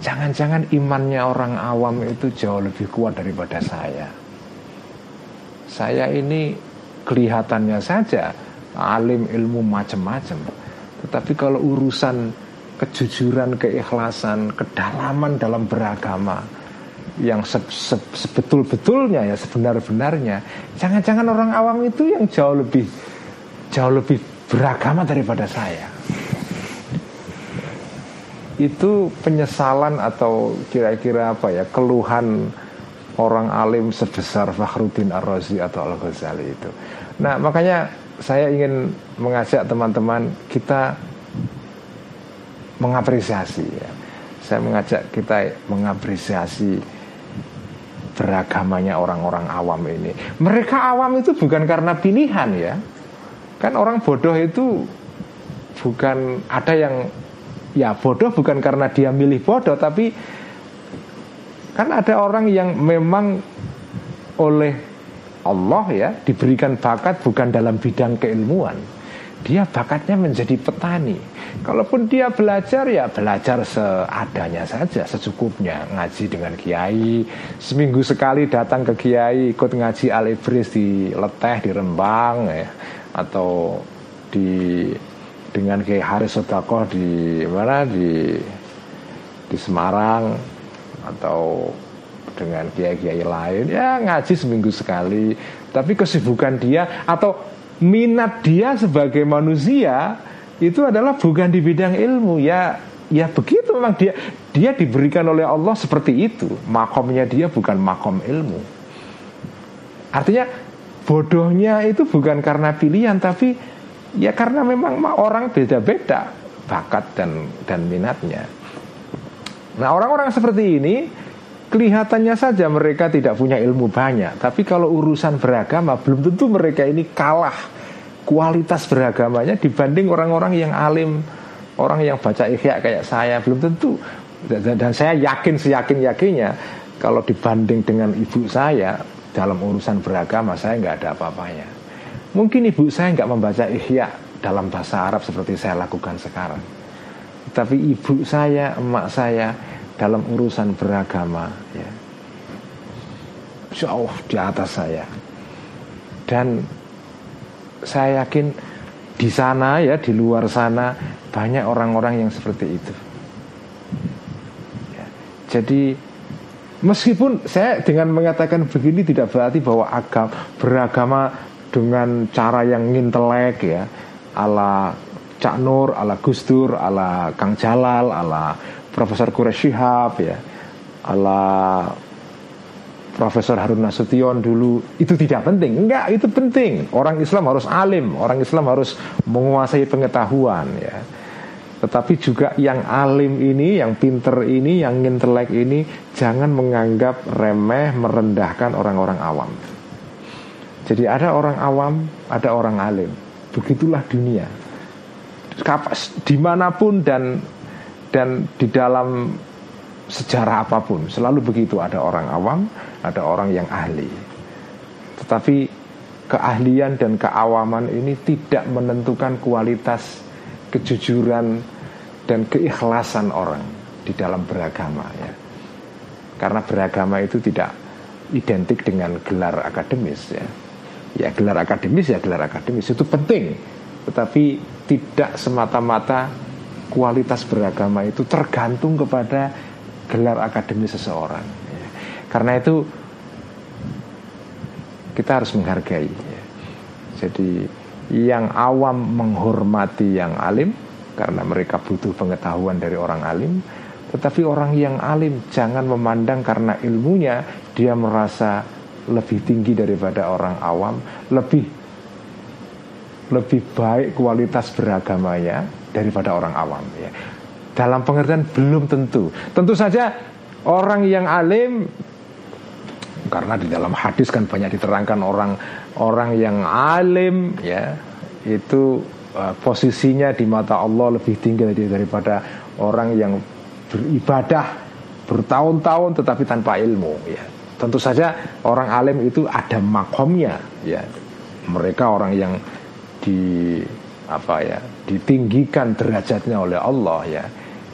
jangan-jangan imannya orang awam itu jauh lebih kuat daripada saya. Saya ini kelihatannya saja alim ilmu macam-macam, tetapi kalau urusan kejujuran, keikhlasan, kedalaman dalam beragama, yang se se sebetul-betulnya ya sebenar-benarnya. Jangan-jangan orang awam itu yang jauh lebih jauh lebih beragama daripada saya. Itu penyesalan atau kira-kira apa ya keluhan orang alim sebesar Fakhruddin Ar-Razi atau Al-Ghazali itu. Nah makanya saya ingin mengajak teman-teman kita mengapresiasi ya saya mengajak kita mengapresiasi beragamanya orang-orang awam ini. Mereka awam itu bukan karena pilihan ya. Kan orang bodoh itu bukan ada yang ya bodoh bukan karena dia milih bodoh tapi kan ada orang yang memang oleh Allah ya diberikan bakat bukan dalam bidang keilmuan. Dia bakatnya menjadi petani. Kalaupun dia belajar ya belajar seadanya saja, secukupnya. Ngaji dengan kiai. Seminggu sekali datang ke kiai ikut ngaji al ibris di Leteh di Rembang ya. Atau di dengan Kiai Haris Sodakoh di mana? Di di Semarang. Atau dengan kiai-kiai lain. Ya ngaji seminggu sekali. Tapi kesibukan dia atau minat dia sebagai manusia itu adalah bukan di bidang ilmu. Ya ya begitu memang dia dia diberikan oleh Allah seperti itu. Makomnya dia bukan makom ilmu. Artinya bodohnya itu bukan karena pilihan tapi ya karena memang orang beda-beda bakat dan dan minatnya. Nah orang-orang seperti ini kelihatannya saja mereka tidak punya ilmu banyak, tapi kalau urusan beragama belum tentu mereka ini kalah kualitas beragamanya dibanding orang-orang yang alim, orang yang baca ikhya kayak saya belum tentu. Dan saya yakin seyakin yakinnya kalau dibanding dengan ibu saya dalam urusan beragama saya nggak ada apa-apanya. Mungkin ibu saya nggak membaca ikhya dalam bahasa Arab seperti saya lakukan sekarang. Tapi ibu saya, emak saya dalam urusan beragama ya. Jauh di atas saya. Dan saya yakin di sana ya di luar sana banyak orang-orang yang seperti itu. Ya. jadi meskipun saya dengan mengatakan begini tidak berarti bahwa agama beragama dengan cara yang intelek ya ala Cak Nur, ala Gustur, ala Kang Jalal, ala Profesor Quraish Shihab ya. Ala Profesor Harun Nasution dulu. Itu tidak penting. Enggak itu penting. Orang Islam harus alim. Orang Islam harus menguasai pengetahuan ya. Tetapi juga yang alim ini yang pinter ini yang intelek ini jangan menganggap remeh merendahkan orang-orang awam. Jadi ada orang awam ada orang alim. Begitulah dunia. Di mana pun dan dan di dalam sejarah apa pun selalu begitu ada orang awam, ada orang yang ahli. Tetapi keahlian dan keawaman ini tidak menentukan kualitas kejujuran dan keikhlasan orang di dalam beragama ya. Karena beragama itu tidak identik dengan gelar akademis ya. Ya gelar akademis ya gelar akademis itu penting, tetapi tidak semata-mata kualitas beragama itu tergantung kepada gelar akademis seseorang. Karena itu kita harus menghargai. Jadi yang awam menghormati yang alim karena mereka butuh pengetahuan dari orang alim. Tetapi orang yang alim jangan memandang karena ilmunya dia merasa lebih tinggi daripada orang awam, lebih lebih baik kualitas beragamanya daripada orang awam ya. Dalam pengertian belum tentu. Tentu saja orang yang alim karena di dalam hadis kan banyak diterangkan orang orang yang alim ya itu uh, posisinya di mata Allah lebih tinggi daripada orang yang beribadah bertahun-tahun tetapi tanpa ilmu ya. Tentu saja orang alim itu ada makomnya ya. Mereka orang yang di apa ya ditinggikan derajatnya oleh Allah ya.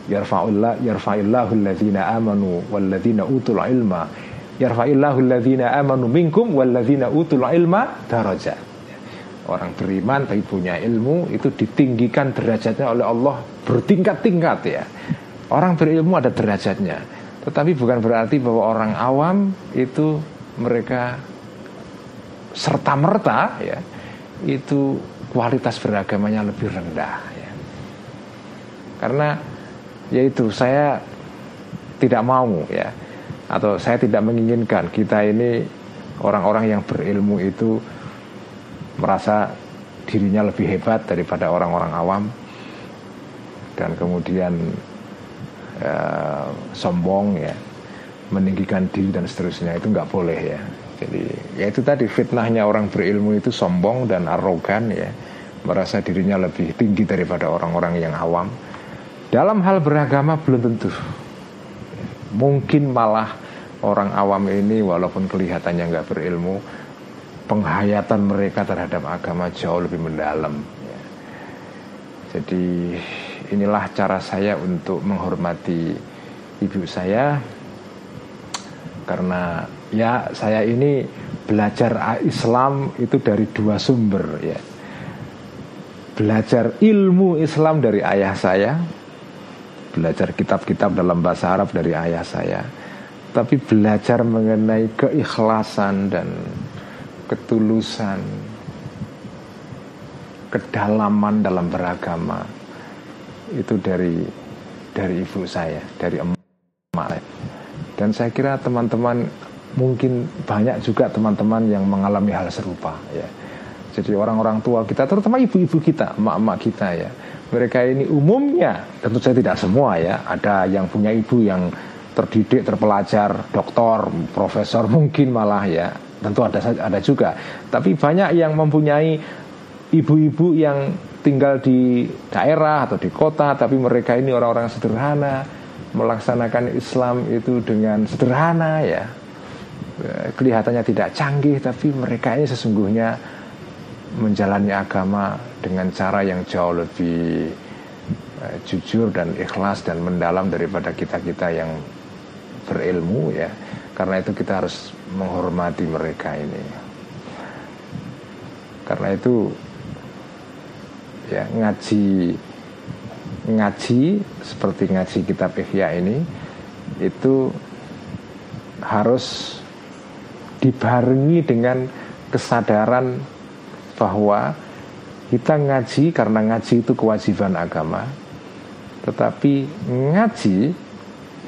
Yarfa'illah amanu walladzina utul ilma. Amanu minkum walladzina utul ilma orang beriman tapi punya ilmu itu ditinggikan derajatnya oleh Allah bertingkat-tingkat ya. Orang berilmu ada derajatnya. Tetapi bukan berarti bahwa orang awam itu mereka serta merta ya itu kualitas beragamanya lebih rendah ya. Karena yaitu saya tidak mau ya atau saya tidak menginginkan kita ini orang-orang yang berilmu itu merasa dirinya lebih hebat daripada orang-orang awam dan kemudian ya, sombong ya meninggikan diri dan seterusnya itu nggak boleh ya jadi ya itu tadi fitnahnya orang berilmu itu sombong dan arogan ya merasa dirinya lebih tinggi daripada orang-orang yang awam. Dalam hal beragama belum tentu. Mungkin malah orang awam ini walaupun kelihatannya nggak berilmu, penghayatan mereka terhadap agama jauh lebih mendalam. Ya. Jadi inilah cara saya untuk menghormati ibu saya karena ya saya ini belajar Islam itu dari dua sumber ya. Belajar ilmu Islam dari ayah saya belajar kitab-kitab dalam bahasa Arab dari ayah saya tapi belajar mengenai keikhlasan dan ketulusan kedalaman dalam beragama itu dari dari ibu saya dari emak dan saya kira teman-teman mungkin banyak juga teman-teman yang mengalami hal serupa ya. Jadi orang-orang tua kita terutama ibu-ibu kita, emak-emak kita ya. Mereka ini umumnya tentu saya tidak semua ya. Ada yang punya ibu yang terdidik, terpelajar, doktor, profesor mungkin malah ya. Tentu ada ada juga. Tapi banyak yang mempunyai ibu-ibu yang tinggal di daerah atau di kota tapi mereka ini orang-orang sederhana melaksanakan Islam itu dengan sederhana ya kelihatannya tidak canggih tapi mereka ini sesungguhnya menjalani agama dengan cara yang jauh lebih uh, jujur dan ikhlas dan mendalam daripada kita-kita yang berilmu ya. Karena itu kita harus menghormati mereka ini. Karena itu ya ngaji ngaji seperti ngaji kitab Ihya ini itu harus dibarengi dengan kesadaran bahwa kita ngaji karena ngaji itu kewajiban agama tetapi ngaji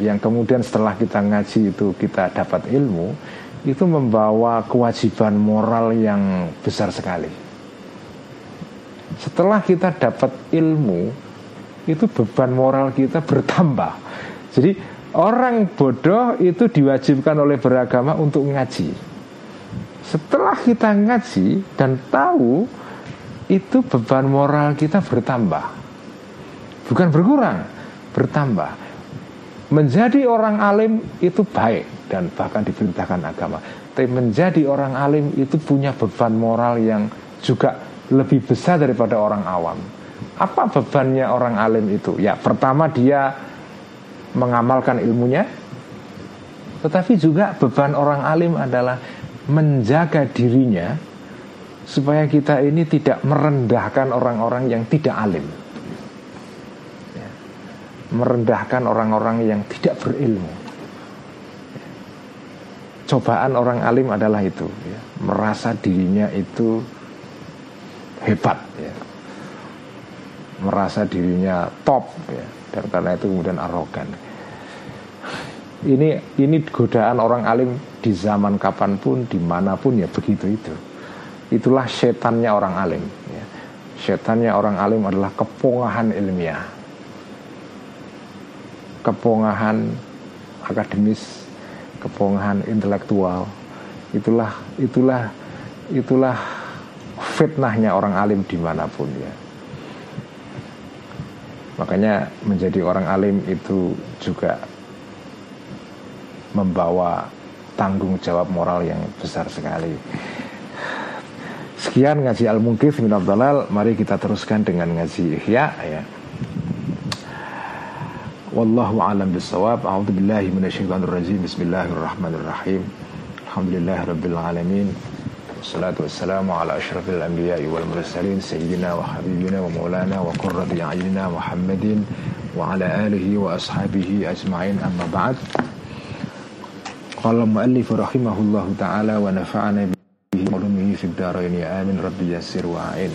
yang kemudian setelah kita ngaji itu kita dapat ilmu itu membawa kewajiban moral yang besar sekali setelah kita dapat ilmu itu beban moral kita bertambah. Jadi orang bodoh itu diwajibkan oleh beragama untuk ngaji. Setelah kita ngaji dan tahu itu beban moral kita bertambah. Bukan berkurang, bertambah. Menjadi orang alim itu baik dan bahkan diperintahkan agama. Tapi menjadi orang alim itu punya beban moral yang juga lebih besar daripada orang awam. Apa bebannya orang alim itu? Ya, pertama dia mengamalkan ilmunya, tetapi juga beban orang alim adalah menjaga dirinya supaya kita ini tidak merendahkan orang-orang yang tidak alim. Ya. Merendahkan orang-orang yang tidak berilmu. Cobaan orang alim adalah itu, ya. merasa dirinya itu hebat ya. merasa dirinya top ya. Dan karena itu kemudian arogan. Ini ini godaan orang alim di zaman kapan pun di mana pun ya begitu itu. Itulah setannya orang alim ya. setannya orang alim adalah kepongahan ilmiah. Kepongahan akademis kepongahan intelektual. Itulah itulah itulah fitnahnya orang alim di mana pun ya makanya menjadi orang alim itu juga membawa tanggung jawab moral yang besar sekali. Sekian ngaji al mungkif min dalal mari kita teruskan dengan ngaji ihya ya. Wallahu alam bisawab A'udhu billahi minasyaitanir rajim Bismillahirrahmanirrahim. Alhamdulillahirabbil alamin والصلاة والسلام على أشرف الأنبياء والمرسلين سيدنا وحبيبنا ومولانا وقرة أعيننا محمد وعلى آله وأصحابه أجمعين. أما بعد قال المؤلف رحمه الله تعالى ونفعنا به علومه في الدارين. آمين. ربي يسر وعين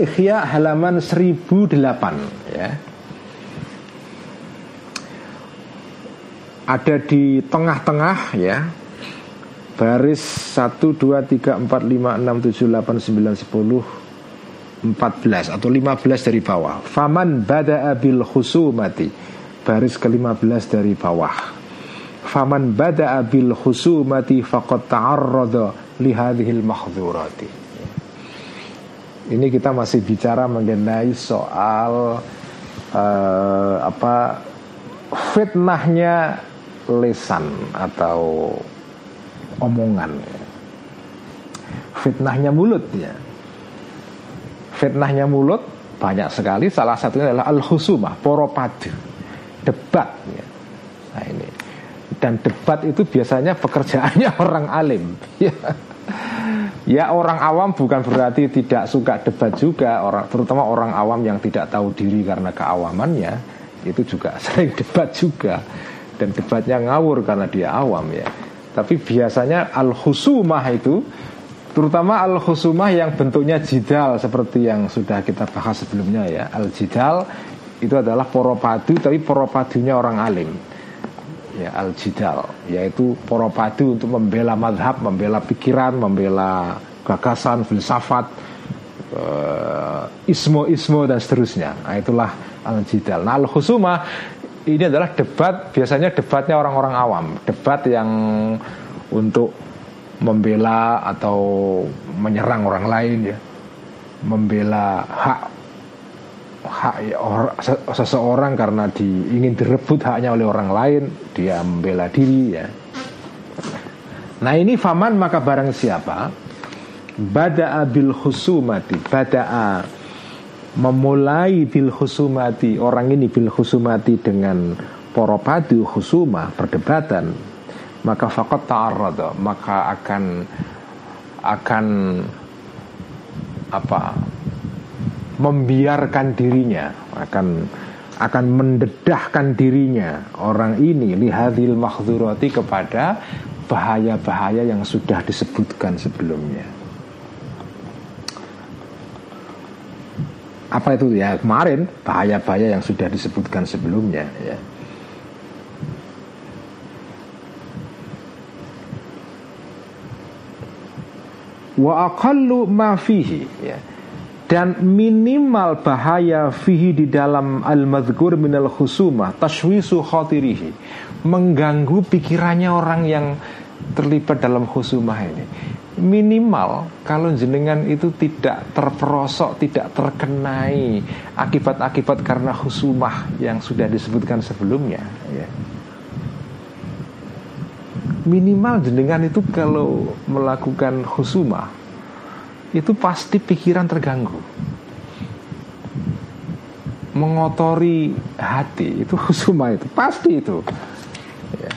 Ikhya halaman 1008 ya. Ada di tengah-tengah ya baris 1 2 3 4 5 6 7 8 9 10 14 atau 15 dari bawah. Faman bada'a bil khusumati baris ke-15 dari bawah. Faman bada'a bil khusumati faqad ta'arrada li hadhil mahdhurati. Ini kita masih bicara mengenai soal uh, apa fitnahnya lesan atau omongan. Fitnahnya mulut ya. Fitnahnya mulut banyak sekali. Salah satunya adalah al husumah poropadu debat ya. nah ini. Dan debat itu biasanya pekerjaannya orang alim ya. Ya orang awam bukan berarti tidak suka debat juga. Orang terutama orang awam yang tidak tahu diri karena keawamannya itu juga sering debat juga dan debatnya ngawur karena dia awam ya. Tapi biasanya al-husumah itu terutama al-husumah yang bentuknya jidal seperti yang sudah kita bahas sebelumnya ya. Al-jidal itu adalah poropadu tapi poropadunya orang alim. Ya, al-jidal yaitu poropadu untuk membela madhab, membela pikiran, membela gagasan, filsafat, uh, ismo-ismo dan seterusnya. Nah, itulah al jidal. Nah al khusuma ini adalah debat biasanya debatnya orang-orang awam, debat yang untuk membela atau menyerang orang lain ya, membela hak hak or, seseorang karena di, ingin direbut haknya oleh orang lain, dia membela diri ya. Nah ini faman maka barang siapa bada'a bil khusumati bada'a memulai bil khusumati orang ini bil khusumati dengan poropadu khusumah perdebatan. Maka fakot ta'arrada maka akan akan apa membiarkan dirinya akan akan mendedahkan dirinya orang ini lihadil mahdzurati kepada bahaya-bahaya yang sudah disebutkan sebelumnya apa itu? Ya kemarin bahaya-bahaya yang sudah disebutkan sebelumnya ya. Wa aqallu ma fihi ya. Dan minimal bahaya fihi di dalam al-madhkur minal khusumah tashwisu khatirihi mengganggu pikirannya orang yang terlibat dalam khusumah ini minimal kalau jenengan itu tidak terperosok, tidak terkenai akibat-akibat karena husumah yang sudah disebutkan sebelumnya. Ya. Minimal jenengan itu kalau melakukan husumah itu pasti pikiran terganggu. Mengotori hati itu husumah itu pasti itu. Ya.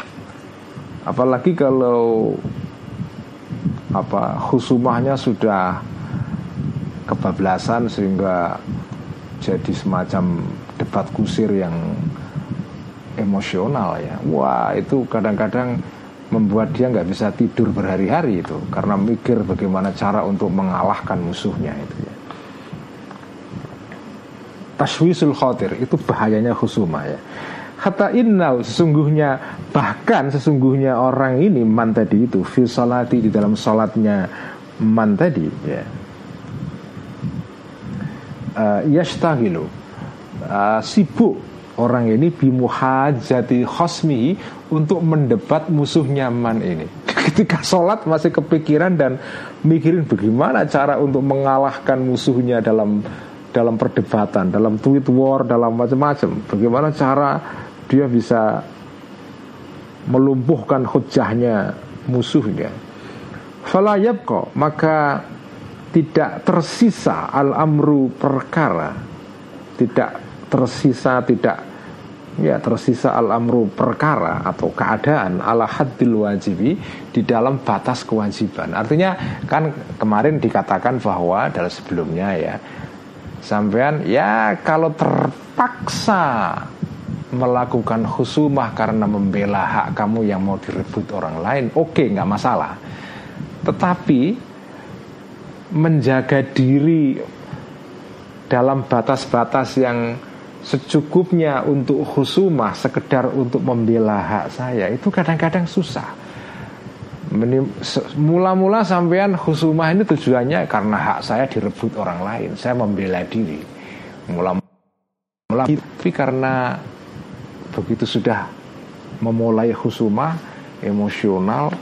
Apalagi kalau apa husumahnya sudah kebablasan sehingga jadi semacam debat kusir yang emosional ya. Wah itu kadang-kadang membuat dia nggak bisa tidur berhari-hari itu karena mikir bagaimana cara untuk mengalahkan musuhnya itu ya. Taswisul khatir itu bahayanya husumah ya kata innal sesungguhnya bahkan sesungguhnya orang ini man tadi itu fil salati di dalam salatnya man tadi ya. Uh, yashtahilu. Uh, sibuk orang ini bimuhajati khosmi untuk mendebat musuhnya man ini. Ketika sholat masih kepikiran dan mikirin bagaimana cara untuk mengalahkan musuhnya dalam dalam perdebatan, dalam tweet war, dalam macam-macam. Bagaimana cara dia bisa melumpuhkan hujahnya musuhnya. Falayab kok maka tidak tersisa al-amru perkara tidak tersisa tidak ya tersisa al-amru perkara atau keadaan ala haddil wajibi di dalam batas kewajiban. Artinya kan kemarin dikatakan bahwa dalam sebelumnya ya sampean ya kalau terpaksa melakukan khusumah karena membela hak kamu yang mau direbut orang lain, oke okay, nggak masalah. Tetapi menjaga diri dalam batas-batas yang secukupnya untuk khusumah, sekedar untuk membela hak saya itu kadang-kadang susah. Mula-mula sampean khusumah ini tujuannya karena hak saya direbut orang lain, saya membela diri. Mula-mula tapi karena begitu sudah memulai khusumah emosional.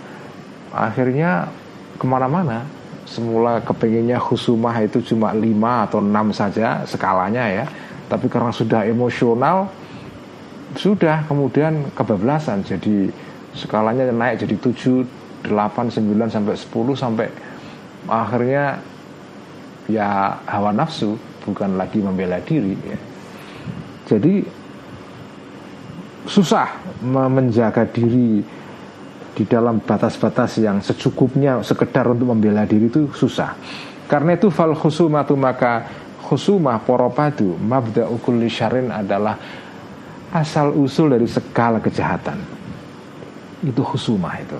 Akhirnya ke mana-mana. Semula kepinginnya khusumah itu cuma lima atau enam saja skalanya ya. Tapi karena sudah emosional sudah kemudian kebablasan. Jadi skalanya naik jadi 7, 8, 9 sampai 10 sampai akhirnya ya hawa nafsu bukan lagi membela diri ya. Jadi susah menjaga diri di dalam batas-batas yang secukupnya sekedar untuk membela diri itu susah. Karena itu fal khusumatu maka khusumah poropadu mabda ukul syarin adalah asal usul dari segala kejahatan. Itu khusumah itu.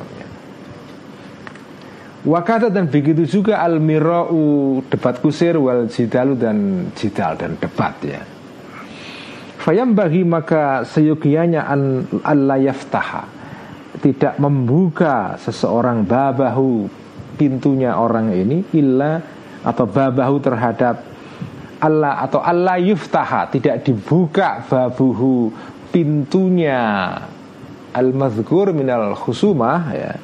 Wakata dan begitu juga al mirau debat kusir wal jidalu dan jidal dan debat ya. Fayam bagi maka seyogianya an Allah yaftaha. Tidak membuka seseorang babahu pintunya orang ini illa atau babahu terhadap Allah atau Allah yuftaha. Tidak dibuka babuhu pintunya. Al-mazkur minal khusumah ya.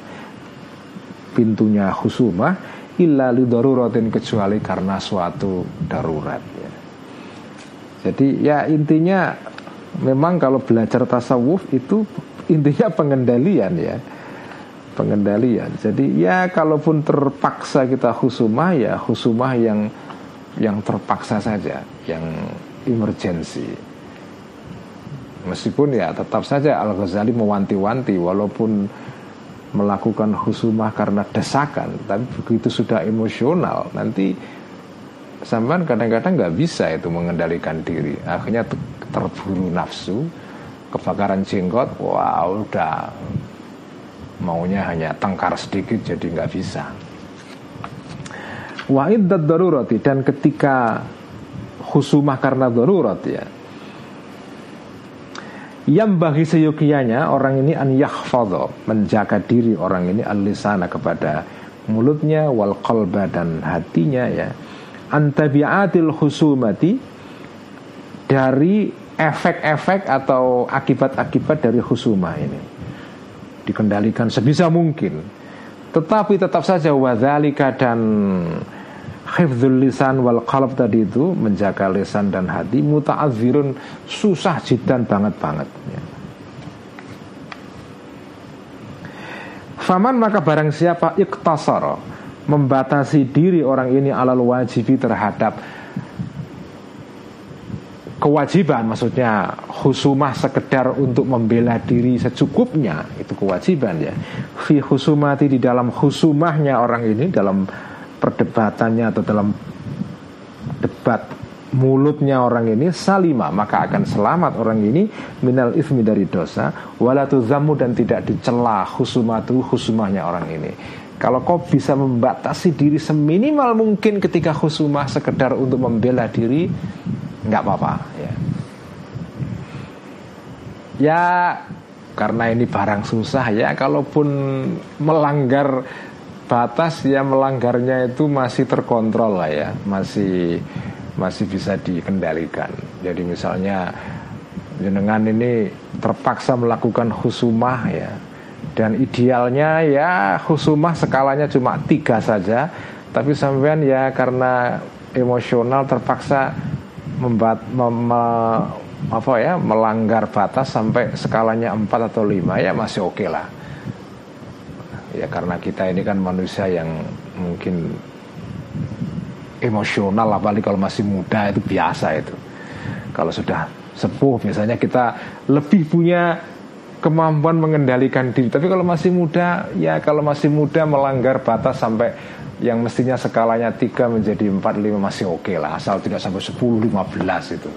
Pintunya khusumah illa lidaruratin kecuali karena suatu darurat. Jadi ya intinya memang kalau belajar tasawuf itu intinya pengendalian ya pengendalian. Jadi ya kalaupun terpaksa kita khusumah ya khusumah yang yang terpaksa saja, yang emergensi. Meskipun ya tetap saja Al Ghazali mewanti-wanti walaupun melakukan husumah karena desakan, tapi begitu sudah emosional nanti sampean kadang-kadang nggak bisa itu mengendalikan diri, akhirnya terburu nafsu, kebakaran jenggot, wow, udah maunya hanya tengkar sedikit jadi nggak bisa. Wa iddat darurati dan ketika khusumah karena darurat ya. Yang bagi seyogianya orang ini an yakhfadho menjaga diri orang ini al-lisana kepada mulutnya wal qalba dan hatinya ya. Antabiatil khusumati dari efek-efek atau akibat-akibat dari khusumah ini dikendalikan sebisa mungkin tetapi tetap saja wadzalika dan hifdzul lisan wal qalb tadi itu menjaga lisan dan hati muta'adzirun susah jidan banget banget ya. Faman maka barang siapa iktasara membatasi diri orang ini alal wajibi terhadap kewajiban maksudnya husumah sekedar untuk membela diri secukupnya itu kewajiban ya. Fi husumati di dalam husumahnya orang ini dalam perdebatannya atau dalam debat mulutnya orang ini salima maka akan selamat orang ini minal ismi dari dosa walatu zamu dan tidak dicela husumatu husumahnya orang ini kalau kau bisa membatasi diri seminimal mungkin ketika husumah sekedar untuk membela diri nggak apa-apa ya. Ya karena ini barang susah ya. Kalaupun melanggar batas ya melanggarnya itu masih terkontrol lah ya. Masih masih bisa dikendalikan. Jadi misalnya jenengan ini terpaksa melakukan husumah ya dan idealnya ya husumah skalanya cuma tiga saja. Tapi sampean ya karena emosional terpaksa membat mem, apa ya melanggar batas sampai skalanya empat atau lima ya masih oke okay lah. Ya karena kita ini kan manusia yang mungkin emosional apalagi kalau masih muda itu biasa itu. Kalau sudah sepuh biasanya kita lebih punya kemampuan mengendalikan diri tapi kalau masih muda ya kalau masih muda melanggar batas sampai yang mestinya skalanya 3 menjadi 4 5 masih oke okay lah asal tidak sampai 10 15 itu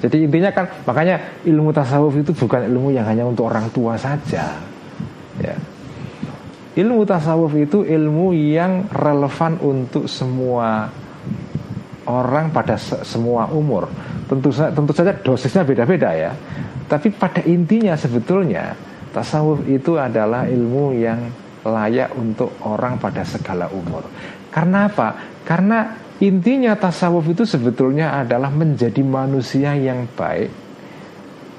jadi intinya kan makanya ilmu tasawuf itu bukan ilmu yang hanya untuk orang tua saja ya Ilmu tasawuf itu ilmu yang relevan untuk semua orang pada semua umur. Tentu tentu saja dosisnya beda-beda ya. Tapi pada intinya sebetulnya tasawuf itu adalah ilmu yang layak untuk orang pada segala umur. Karena apa? Karena intinya tasawuf itu sebetulnya adalah menjadi manusia yang baik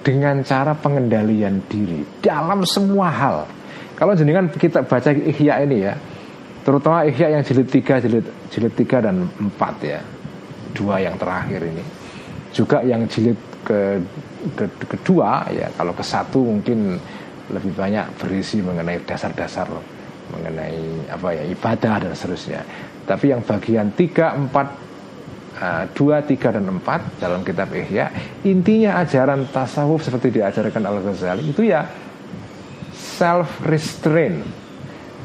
dengan cara pengendalian diri dalam semua hal kalau jenengan kita baca Ihya ini ya, terutama Ihya yang jilid 3, jilid jilid 3 dan 4 ya. Dua yang terakhir ini. Juga yang jilid ke kedua ya, kalau ke satu mungkin lebih banyak berisi mengenai dasar-dasar mengenai apa ya ibadah dan seterusnya. Tapi yang bagian 3, 4 2, 3, dan 4 dalam kitab Ihya Intinya ajaran tasawuf seperti diajarkan Al-Ghazali Itu ya self restraint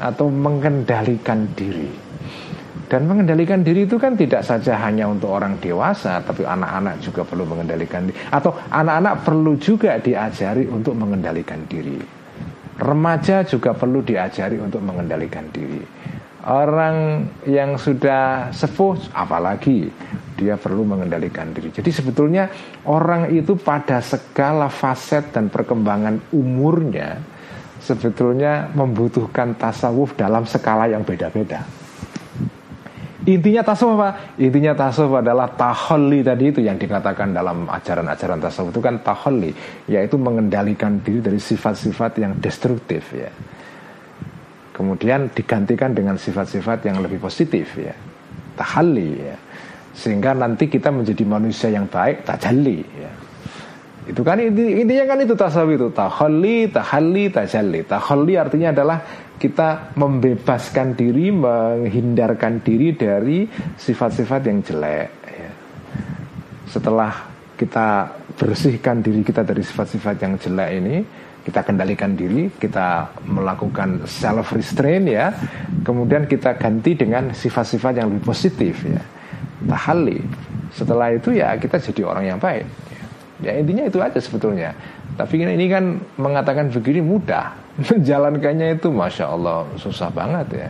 atau mengendalikan diri. Dan mengendalikan diri itu kan tidak saja hanya untuk orang dewasa, tapi anak-anak juga perlu mengendalikan diri. Atau anak-anak perlu juga diajari untuk mengendalikan diri. Remaja juga perlu diajari untuk mengendalikan diri. Orang yang sudah sepuh, apalagi dia perlu mengendalikan diri. Jadi sebetulnya orang itu pada segala faset dan perkembangan umurnya sebetulnya membutuhkan tasawuf dalam skala yang beda-beda. Intinya tasawuf apa? Intinya tasawuf adalah taholli tadi itu yang dikatakan dalam ajaran-ajaran tasawuf itu kan taholli, yaitu mengendalikan diri dari sifat-sifat yang destruktif ya. Kemudian digantikan dengan sifat-sifat yang lebih positif ya. Tahalli ya. Sehingga nanti kita menjadi manusia yang baik, tajalli ya. Itu kan intinya kan itu tasawuf itu tahalli, tahalli, tajalli. Tahalli artinya adalah kita membebaskan diri, menghindarkan diri dari sifat-sifat yang jelek. Ya. Setelah kita bersihkan diri kita dari sifat-sifat yang jelek ini, kita kendalikan diri, kita melakukan self restraint ya, kemudian kita ganti dengan sifat-sifat yang lebih positif ya, tahali. Setelah itu ya kita jadi orang yang baik. Ya intinya itu aja sebetulnya. Tapi ini kan mengatakan begini mudah, menjalankannya itu masya Allah susah banget ya.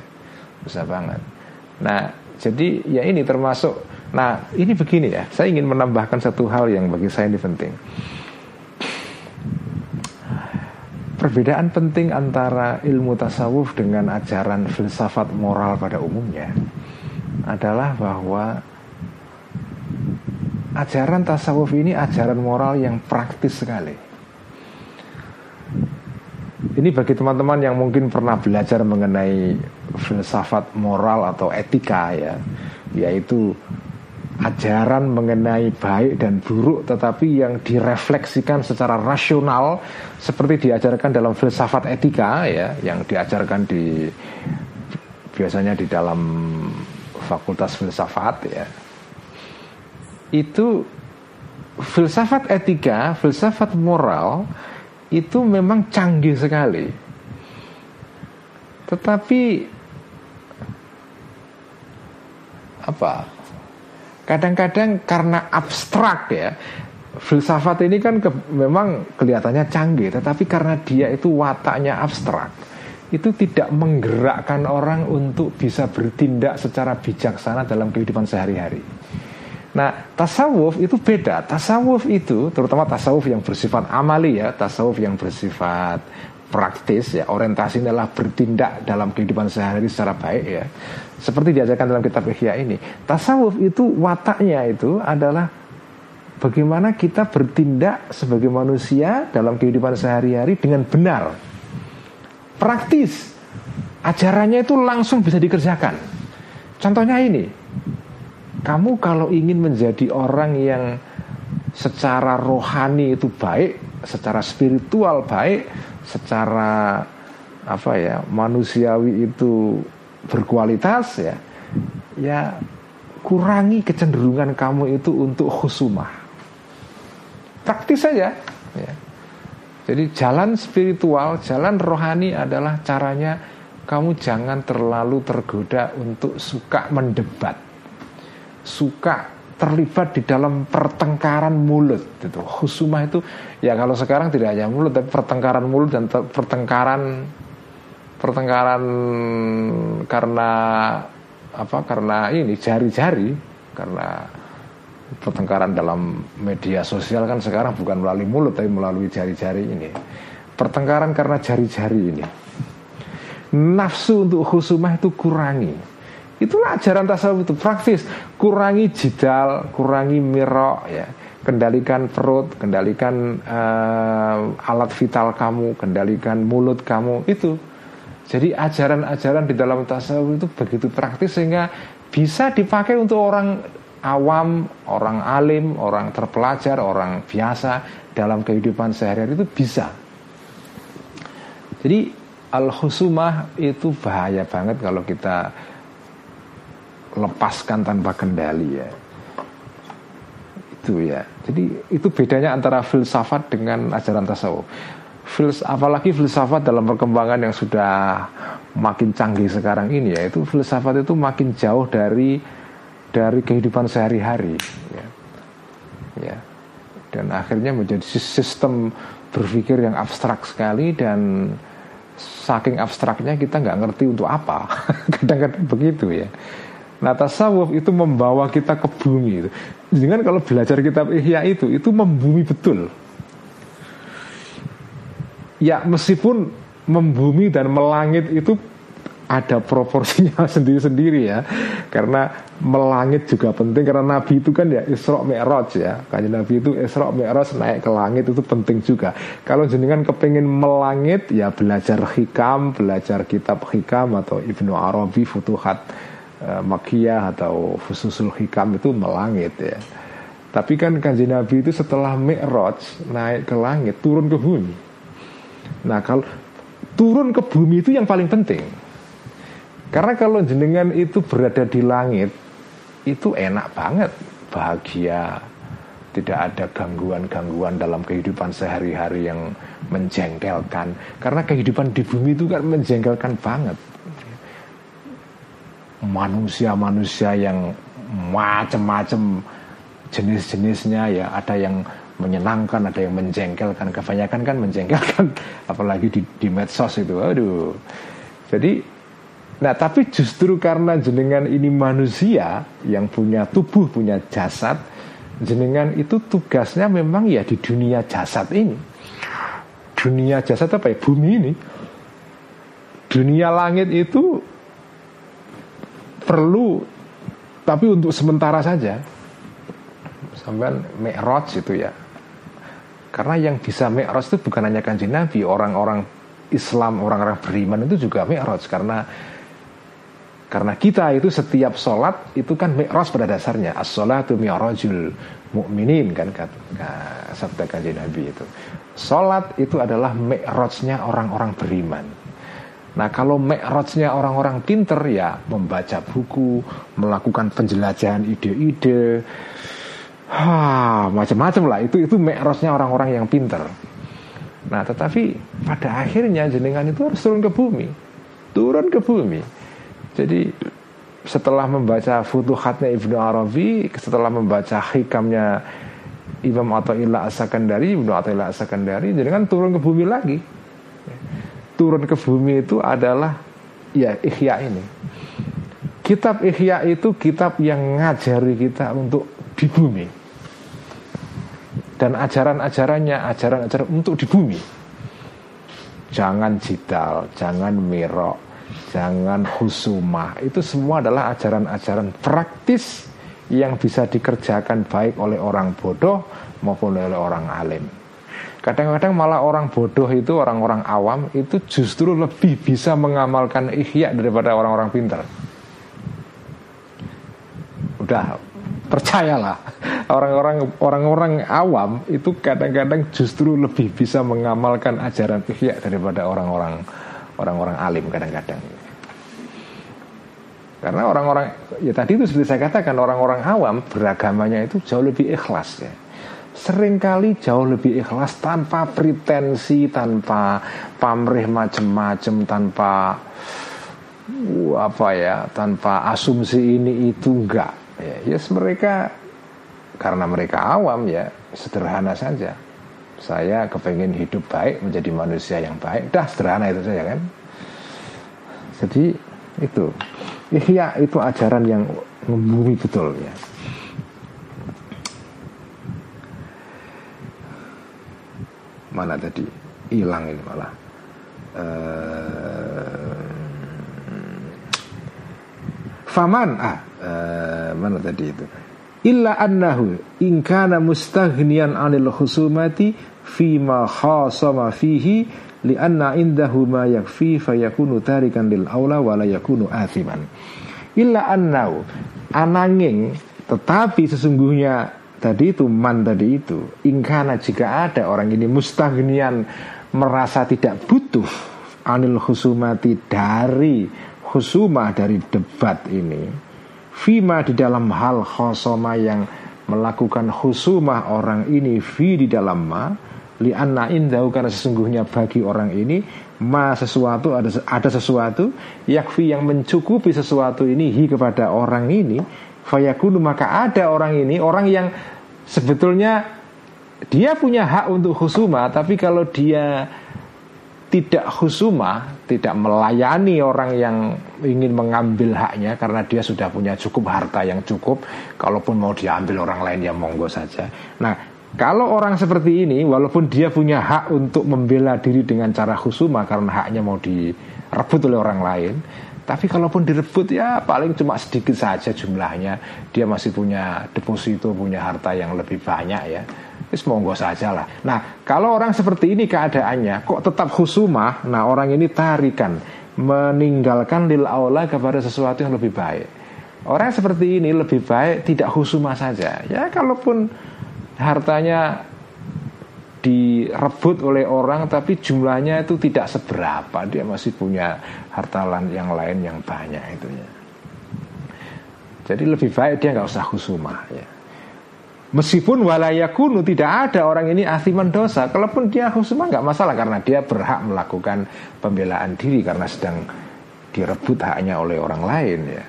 Susah banget. Nah jadi ya ini termasuk nah ini begini ya. Saya ingin menambahkan satu hal yang bagi saya ini penting. Perbedaan penting antara ilmu tasawuf dengan ajaran filsafat moral pada umumnya adalah bahwa ajaran tasawuf ini ajaran moral yang praktis sekali ini bagi teman-teman yang mungkin pernah belajar mengenai filsafat moral atau etika ya, yaitu ajaran mengenai baik dan buruk tetapi yang direfleksikan secara rasional seperti diajarkan dalam filsafat etika ya yang diajarkan di biasanya di dalam fakultas filsafat ya. Itu filsafat etika filsafat moral itu memang canggih sekali. Tetapi apa? Kadang-kadang karena abstrak ya, filsafat ini kan ke, memang kelihatannya canggih, tetapi karena dia itu wataknya abstrak, itu tidak menggerakkan orang untuk bisa bertindak secara bijaksana dalam kehidupan sehari-hari. Nah, tasawuf itu beda. Tasawuf itu, terutama tasawuf yang bersifat amali ya, tasawuf yang bersifat praktis ya, orientasinya adalah bertindak dalam kehidupan sehari-hari secara baik ya. Seperti diajarkan dalam kitab Ihya ini. Tasawuf itu wataknya itu adalah bagaimana kita bertindak sebagai manusia dalam kehidupan sehari-hari dengan benar. Praktis. Ajarannya itu langsung bisa dikerjakan. Contohnya ini, kamu kalau ingin menjadi orang yang secara rohani itu baik, secara spiritual baik, secara apa ya manusiawi itu berkualitas ya, ya kurangi kecenderungan kamu itu untuk khusumah. Praktis saja. Ya. Jadi jalan spiritual, jalan rohani adalah caranya kamu jangan terlalu tergoda untuk suka mendebat suka terlibat di dalam pertengkaran mulut itu khusumah itu ya kalau sekarang tidak hanya mulut tapi pertengkaran mulut dan pertengkaran pertengkaran karena apa karena ini jari-jari karena pertengkaran dalam media sosial kan sekarang bukan melalui mulut tapi melalui jari-jari ini. Pertengkaran karena jari-jari ini. Nafsu untuk khusumah itu kurangi Itulah ajaran tasawuf itu praktis. Kurangi jidal, kurangi mirok ya. Kendalikan perut, kendalikan uh, alat vital kamu, kendalikan mulut kamu itu. Jadi ajaran-ajaran di dalam tasawuf itu begitu praktis sehingga bisa dipakai untuk orang awam, orang alim, orang terpelajar, orang biasa dalam kehidupan sehari-hari itu bisa. Jadi al-husumah itu bahaya banget kalau kita lepaskan tanpa kendali ya. Itu ya. Jadi itu bedanya antara filsafat dengan ajaran tasawuf. Fils, apalagi filsafat dalam perkembangan yang sudah makin canggih sekarang ini ya itu filsafat itu makin jauh dari dari kehidupan sehari-hari ya. ya. Dan akhirnya menjadi sistem berpikir yang abstrak sekali dan saking abstraknya kita nggak ngerti untuk apa. Kadang-kadang begitu ya Nah tasawuf itu membawa kita ke bumi itu. Dengan kalau belajar kitab Ihya itu, itu membumi betul. Ya meskipun membumi dan melangit itu ada proporsinya sendiri-sendiri ya karena melangit juga penting karena Nabi itu kan ya Isra Mi'raj ya kan Nabi itu Isra Mi'raj naik ke langit itu penting juga kalau jenengan kepingin melangit ya belajar hikam belajar kitab hikam atau Ibnu Arabi Futuhat uh, Makiyah atau Fususul Hikam itu melangit ya tapi kan kanji Nabi itu setelah Mi'raj naik ke langit turun ke bumi nah kalau turun ke bumi itu yang paling penting karena kalau jenengan itu berada di langit itu enak banget, bahagia, tidak ada gangguan-gangguan dalam kehidupan sehari-hari yang menjengkelkan. Karena kehidupan di bumi itu kan menjengkelkan banget. Manusia-manusia yang macam-macam jenis-jenisnya ya, ada yang menyenangkan, ada yang menjengkelkan. Kebanyakan kan menjengkelkan, apalagi di, di medsos itu. Aduh. Jadi Nah tapi justru karena jenengan ini manusia yang punya tubuh, punya jasad Jenengan itu tugasnya memang ya di dunia jasad ini Dunia jasad apa ya? Bumi ini Dunia langit itu perlu Tapi untuk sementara saja Sampai Mi'raj itu ya Karena yang bisa Mi'raj itu bukan hanya kanji Nabi Orang-orang Islam, orang-orang beriman itu juga Mi'raj Karena karena kita itu setiap sholat itu kan mi'raj pada dasarnya. As-sholatu mi'rajul mu'minin kan kata sabda kaji Nabi itu. Sholat itu adalah mi'rajnya orang-orang beriman. Nah kalau mi'rajnya orang-orang pinter ya membaca buku, melakukan penjelajahan ide-ide, macam-macam lah itu itu mi'rajnya orang-orang yang pinter. Nah tetapi pada akhirnya jenengan itu harus turun ke bumi, turun ke bumi jadi setelah membaca Futuhatnya Ibnu Arabi, setelah membaca hikamnya Imam Atta'illah As-Sakandari, Ibnu Atta'illah As-Sakandari, kan turun ke bumi lagi. Turun ke bumi itu adalah ya Ihya ini. Kitab Ihya itu kitab yang ngajari kita untuk di bumi. Dan ajaran-ajarannya ajaran-ajaran untuk di bumi. Jangan jidal, jangan mirok, jangan husumah. Itu semua adalah ajaran-ajaran praktis yang bisa dikerjakan baik oleh orang bodoh maupun oleh orang alim. Kadang-kadang malah orang bodoh itu orang-orang awam itu justru lebih bisa mengamalkan ihya daripada orang-orang pintar. Udah percayalah orang-orang orang-orang awam itu kadang-kadang justru lebih bisa mengamalkan ajaran ihya daripada orang-orang orang-orang alim kadang-kadang. Karena orang-orang ya tadi itu seperti saya katakan orang-orang awam beragamanya itu jauh lebih ikhlas ya. Seringkali jauh lebih ikhlas tanpa pretensi, tanpa pamrih macam-macam, tanpa apa ya, tanpa asumsi ini itu enggak. Ya, yes, mereka karena mereka awam ya sederhana saja. Saya kepengen hidup baik menjadi manusia yang baik. Dah sederhana itu saja kan. Jadi itu Ihya itu ajaran yang membumi betul ya. Mana tadi? Hilang ini malah. Uh, Faman ah uh, mana tadi itu? Illa annahu in kana mustaghniyan 'anil khusumati fima khasama fihi lianna indahu ma yakfi fayakunu tarikan lil aula wala yakunu athiman illa annau ananging tetapi sesungguhnya tadi itu man tadi itu ingkana jika ada orang ini mustahnian merasa tidak butuh anil khusumati dari khusumah dari debat ini fima di dalam hal khosoma yang melakukan khusumah orang ini fi di dalam ma li anna indahu karena sesungguhnya bagi orang ini ma sesuatu ada ada sesuatu yakfi yang mencukupi sesuatu ini hi kepada orang ini fayakunu maka ada orang ini orang yang sebetulnya dia punya hak untuk husuma tapi kalau dia tidak husuma, tidak melayani orang yang ingin mengambil haknya karena dia sudah punya cukup harta yang cukup, kalaupun mau diambil orang lain ya monggo saja. Nah, kalau orang seperti ini, walaupun dia punya hak untuk membela diri dengan cara khusuma karena haknya mau direbut oleh orang lain, Tapi kalaupun direbut ya paling cuma sedikit saja jumlahnya. Dia masih punya deposito, punya harta yang lebih banyak ya. Wis monggo saja lah. Nah, kalau orang seperti ini keadaannya kok tetap khusumah, nah orang ini tarikan meninggalkan lil aula kepada sesuatu yang lebih baik. Orang seperti ini lebih baik tidak khusumah saja. Ya kalaupun hartanya direbut oleh orang tapi jumlahnya itu tidak seberapa. Dia masih punya harta yang lain yang banyak itu ya. Jadi lebih baik dia nggak usah khusumah ya. Meskipun walayakunu tidak ada orang ini asiman dosa. Kalaupun dia khusumah nggak masalah karena dia berhak melakukan pembelaan diri karena sedang direbut haknya oleh orang lain ya.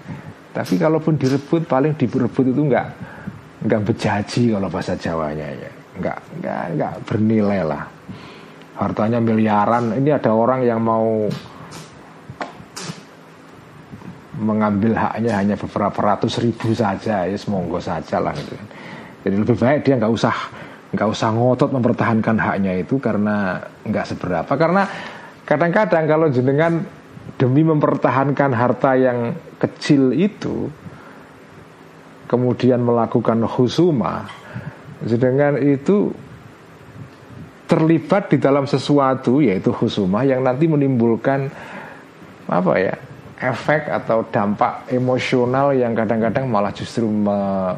Tapi kalaupun direbut paling direbut itu nggak nggak bejaji kalau bahasa Jawanya ya nggak nggak nggak bernilai lah. Hartanya miliaran. Ini ada orang yang mau mengambil haknya hanya beberapa ratus ribu saja. Ya semoga saja lah gitu jadi lebih baik dia nggak usah nggak usah ngotot mempertahankan haknya itu karena nggak seberapa. Karena kadang-kadang kalau jenengan demi mempertahankan harta yang kecil itu kemudian melakukan husuma Sedangkan itu terlibat di dalam sesuatu yaitu husumah yang nanti menimbulkan apa ya efek atau dampak emosional yang kadang-kadang malah justru me,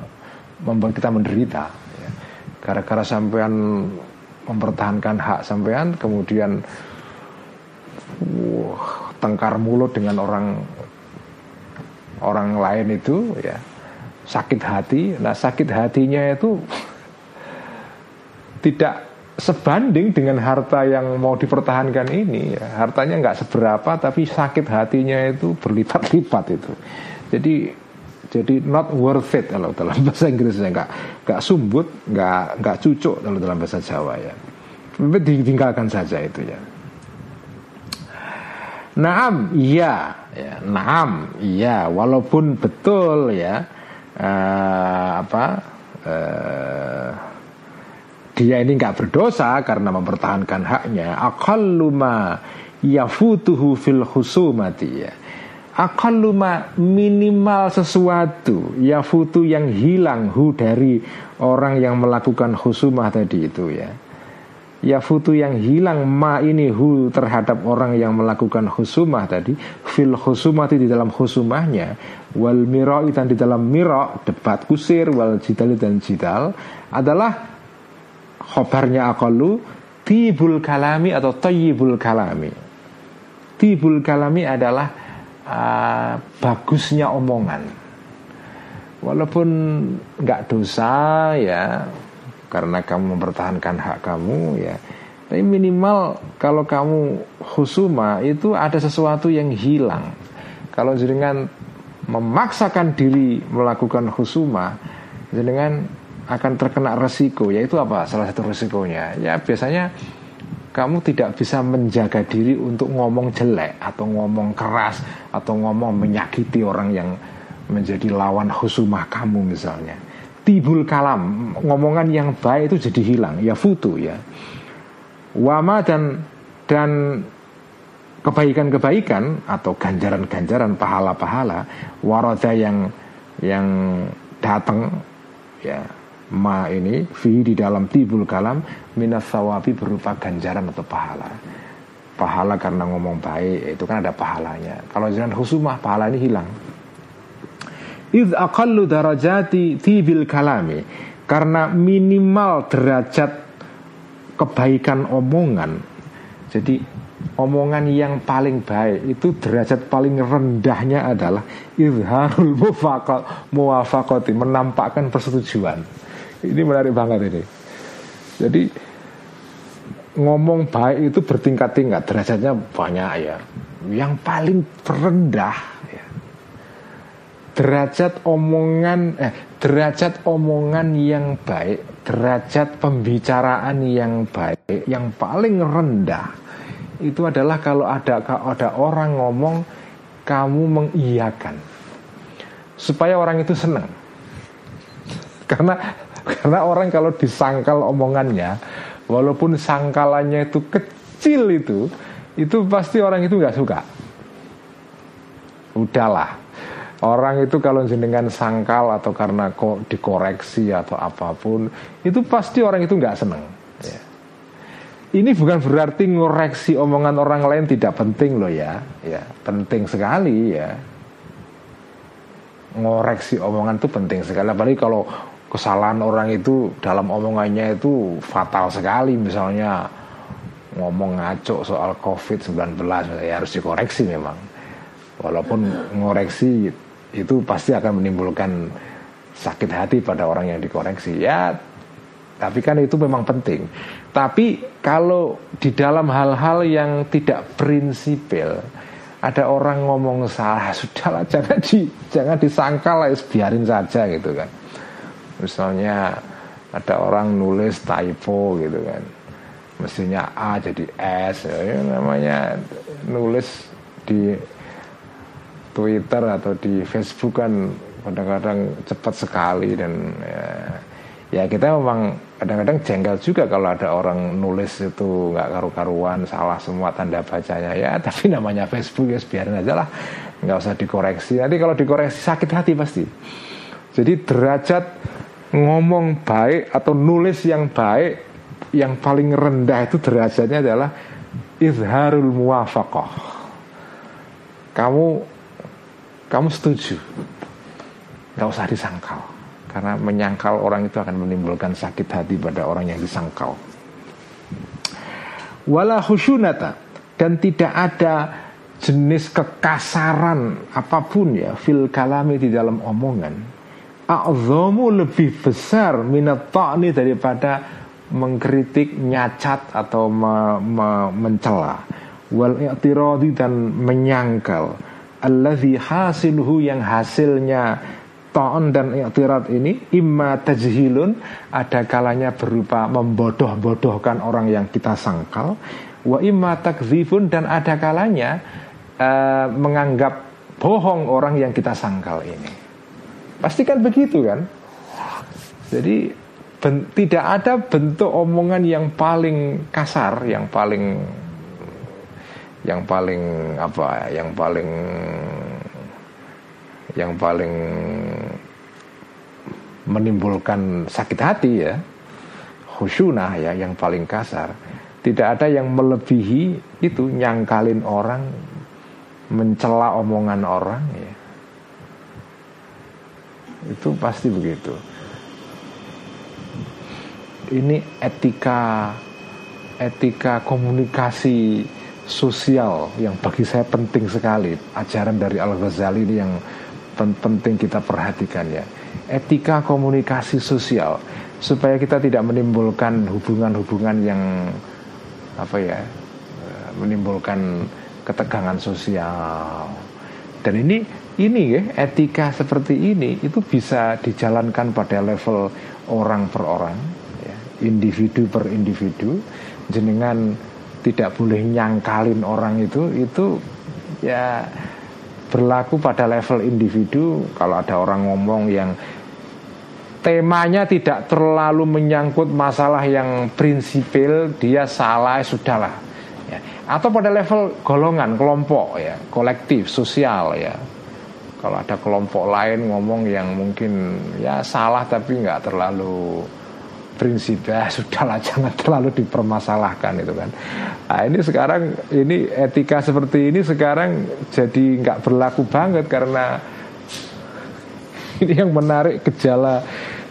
membuat kita menderita ya. gara-gara sampean mempertahankan hak sampean kemudian uh, tengkar mulut dengan orang orang lain itu ya sakit hati nah sakit hatinya itu tidak sebanding dengan harta yang mau dipertahankan ini ya. hartanya nggak seberapa tapi sakit hatinya itu berlipat-lipat itu jadi jadi not worth it kalau dalam bahasa Inggrisnya nggak nggak sumbut nggak nggak cucuk kalau dalam bahasa Jawa ya tapi ditinggalkan saja itu ya Naam, iya, ya, naam, iya, walaupun betul ya, uh, apa, uh, dia ini nggak berdosa karena mempertahankan haknya. Akalluma yafutuhu fil khusumati. Ya akalluma minimal sesuatu yafutu yang hilang hu dari orang yang melakukan khusumah tadi itu ya. Yafutu yang hilang ma ini hu terhadap orang yang melakukan khusumah tadi fil khusumati di dalam khusumahnya wal mira'i dan di dalam mira debat kusir wal jidal dan jidal adalah khobarnya akalu tibul kalami atau tayyibul kalami. Tibul kalami adalah uh, bagusnya omongan. Walaupun nggak dosa ya karena kamu mempertahankan hak kamu ya. Tapi minimal kalau kamu husuma itu ada sesuatu yang hilang. Kalau jenengan memaksakan diri melakukan husuma jenengan akan terkena resiko yaitu apa? Salah satu resikonya. Ya biasanya kamu tidak bisa menjaga diri untuk ngomong jelek atau ngomong keras atau ngomong menyakiti orang yang menjadi lawan husumah kamu misalnya. Tibul kalam ngomongan yang baik itu jadi hilang ya futu ya. Wama dan dan kebaikan-kebaikan atau ganjaran-ganjaran pahala-pahala waroda yang yang datang ya ma ini fi di dalam tibul kalam minas sawabi berupa ganjaran atau pahala. Pahala karena ngomong baik itu kan ada pahalanya. Kalau jangan husumah pahala ini hilang. Id aqallu darajati tibil kalami. Karena minimal derajat kebaikan omongan. Jadi omongan yang paling baik itu derajat paling rendahnya adalah izharul muwafaqati menampakkan persetujuan ini menarik banget ini. Jadi ngomong baik itu bertingkat-tingkat, derajatnya banyak ya. Yang paling rendah ya. Derajat omongan eh derajat omongan yang baik, derajat pembicaraan yang baik, yang paling rendah itu adalah kalau ada ada orang ngomong kamu mengiyakan supaya orang itu senang karena karena orang kalau disangkal omongannya, walaupun sangkalannya itu kecil itu, itu pasti orang itu nggak suka. udahlah. Orang itu kalau jenengan sangkal atau karena kok dikoreksi atau apa pun Itu pasti orang itu nggak seneng. Ya. Ini bukan berarti ngoreksi omongan orang lain tidak penting loh ya. Ya penting sekali ya. Ngoreksi omongan itu penting sekali. Apalagi kalau kesalahan orang itu dalam omongannya itu fatal sekali. Misalnya ngomong ngaco soal COVID-19 ya harus dikoreksi memang. Walaupun ngoreksi itu pasti akan menimbulkan sakit hati pada orang yang dikoreksi. Ya tapi kan itu memang penting. Tapi kalau di dalam hal-hal yang tidak prinsipil ada orang ngomong salah sudahlah jangan di jangan disangkal lah biarin saja gitu kan misalnya ada orang nulis typo gitu kan. Mestinya A jadi S ya, namanya nulis di Twitter atau di Facebook kan kadang-kadang cepat sekali dan ya, ya kita memang kadang-kadang jengkel juga kalau ada orang nulis itu nggak karu-karuan salah semua tanda bacanya. Ya tapi namanya Facebook ya biarin aja lah. Nggak usah dikoreksi. Nanti kalau dikoreksi sakit hati pasti. Jadi derajat ngomong baik atau nulis yang baik yang paling rendah itu derajatnya adalah izharul muwafaqah. Kamu kamu setuju? Gak usah disangkal Karena menyangkal orang itu akan menimbulkan sakit hati pada orang yang disangkal. Wala khusyunata Dan tidak ada jenis kekasaran apa pun ya Fil kalami di dalam omongan A'zamu lebih besar minat ta'ni daripada mengkritik, nyacat atau me, me, mencela. Wal i'tiradi dan menyangkal. Alladzi hasiluhu yang hasilnya ta'on dan i'tirat ini imma tajhilun ada kalanya berupa membodoh-bodohkan orang yang kita sangkal. Wa imma takzifun dan ada kalanya uh, menganggap bohong orang yang kita sangkal ini pasti kan begitu kan? Jadi ben, tidak ada bentuk omongan yang paling kasar yang paling yang paling apa yang paling yang paling menimbulkan sakit hati ya. Khusyunah ya yang paling kasar. Tidak ada yang melebihi itu nyangkalin orang mencela omongan orang ya itu pasti begitu. Ini etika etika komunikasi sosial yang bagi saya penting sekali. Ajaran dari Al Ghazali ini yang penting kita perhatikan ya. Etika komunikasi sosial supaya kita tidak menimbulkan hubungan-hubungan yang apa ya eh, menimbulkan ketegangan sosial. Dan ini ini ya etika seperti ini itu bisa dijalankan pada level orang per orang ya, individu per individu. Jenengan tidak boleh nyangkalin orang itu itu ya berlaku pada level individu. Kalau ada orang ngomong yang temanya tidak terlalu menyangkut masalah yang prinsipil dia salah sudahlah ya. atau pada level golongan kelompok ya kolektif sosial ya kalau ada kelompok lain ngomong yang mungkin ya salah tapi nggak terlalu prinsip ya sudahlah jangan terlalu dipermasalahkan itu kan. Nah ini sekarang ini etika seperti ini sekarang jadi nggak berlaku banget karena ini yang menarik gejala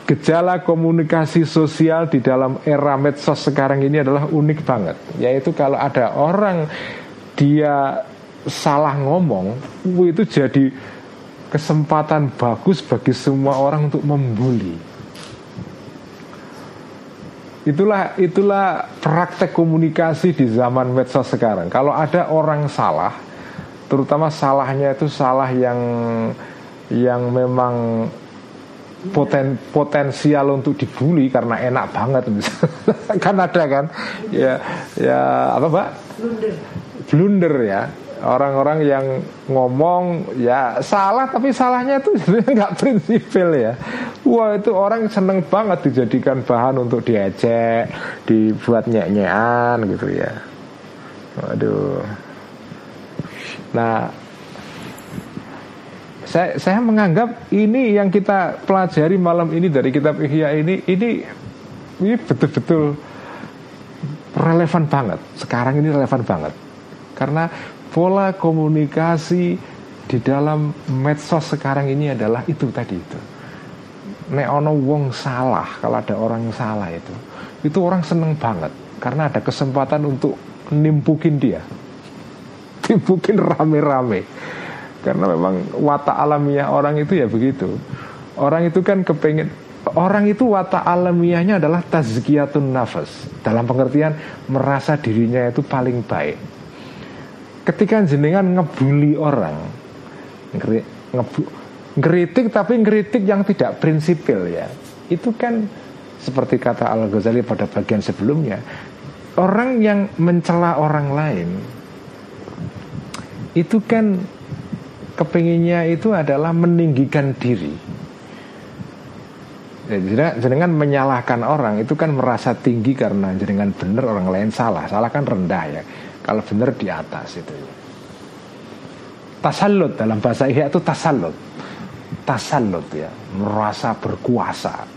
gejala komunikasi sosial di dalam era medsos sekarang ini adalah unik banget. Yaitu kalau ada orang dia salah ngomong itu jadi kesempatan bagus bagi semua orang untuk membuli. Itulah itulah praktek komunikasi di zaman medsos sekarang. Kalau ada orang salah, terutama salahnya itu salah yang yang memang poten, potensial untuk dibully karena enak banget. Kan ada kan? Ya ya apa mbak? Blunder. Blunder ya orang-orang yang ngomong ya salah tapi salahnya itu nggak prinsipil ya wah itu orang seneng banget dijadikan bahan untuk diajak dibuat nyek-nyekan gitu ya waduh nah saya saya menganggap ini yang kita pelajari malam ini dari kitab Ihya ini ini ini betul-betul relevan banget. Sekarang ini relevan banget. Karena pola komunikasi di dalam medsos sekarang ini adalah itu tadi itu. Nek ono wong salah, kalau ada orang yang salah itu, itu orang seneng banget karena ada kesempatan untuk nimpukin dia. Nimpukin rame-rame. Karena memang watak alamiah orang itu ya begitu. Orang itu kan kepengen Orang itu watak alamiahnya adalah tazkiyatun nafas Dalam pengertian merasa dirinya itu paling baik Ketika jenengan ngebully orang Ngeritik tapi ngeritik yang tidak prinsipil ya Itu kan seperti kata Al-Ghazali pada bagian sebelumnya Orang yang mencela orang lain Itu kan kepinginnya itu adalah meninggikan diri Ya, jenengan menyalahkan orang itu kan merasa tinggi karena jenengan benar orang lain salah. Salah kan rendah ya. Kalau benar di atas itu. Tasallut dalam bahasa Ihya itu tasallut. Tasallut ya, merasa berkuasa.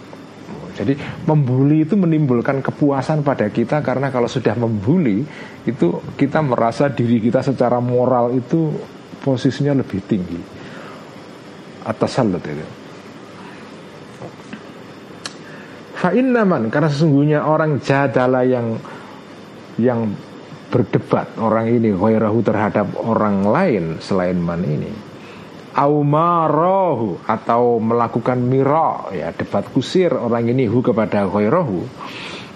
Jadi membuli itu menimbulkan kepuasan pada kita karena kalau sudah membuli itu kita merasa diri kita secara moral itu posisinya lebih tinggi. Atas salut itu. Fa'innaman karena sesungguhnya orang jadala yang yang berdebat orang ini ghairahu terhadap orang lain selain man ini. Aumarohu atau melakukan miro ya debat kusir orang ini hu kepada ghairahu.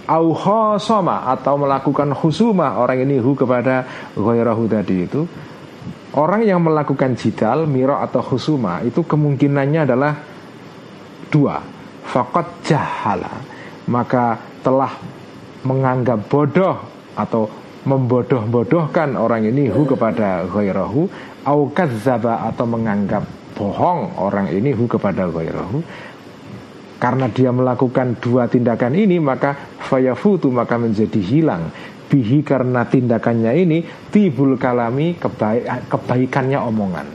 Au khosoma atau melakukan husuma orang ini hu kepada ghairahu tadi itu. Orang yang melakukan jidal miro atau husuma itu kemungkinannya adalah dua. Fakot jahala Maka telah menganggap bodoh Atau membodoh-bodohkan orang ini hu kepada ghairahu au kadzaba atau menganggap bohong orang ini hu kepada ghairahu. Karena dia melakukan dua tindakan ini maka fayafutu maka menjadi hilang. Bihi karena tindakannya ini tibul kalami kebaik, kebaikannya omongan.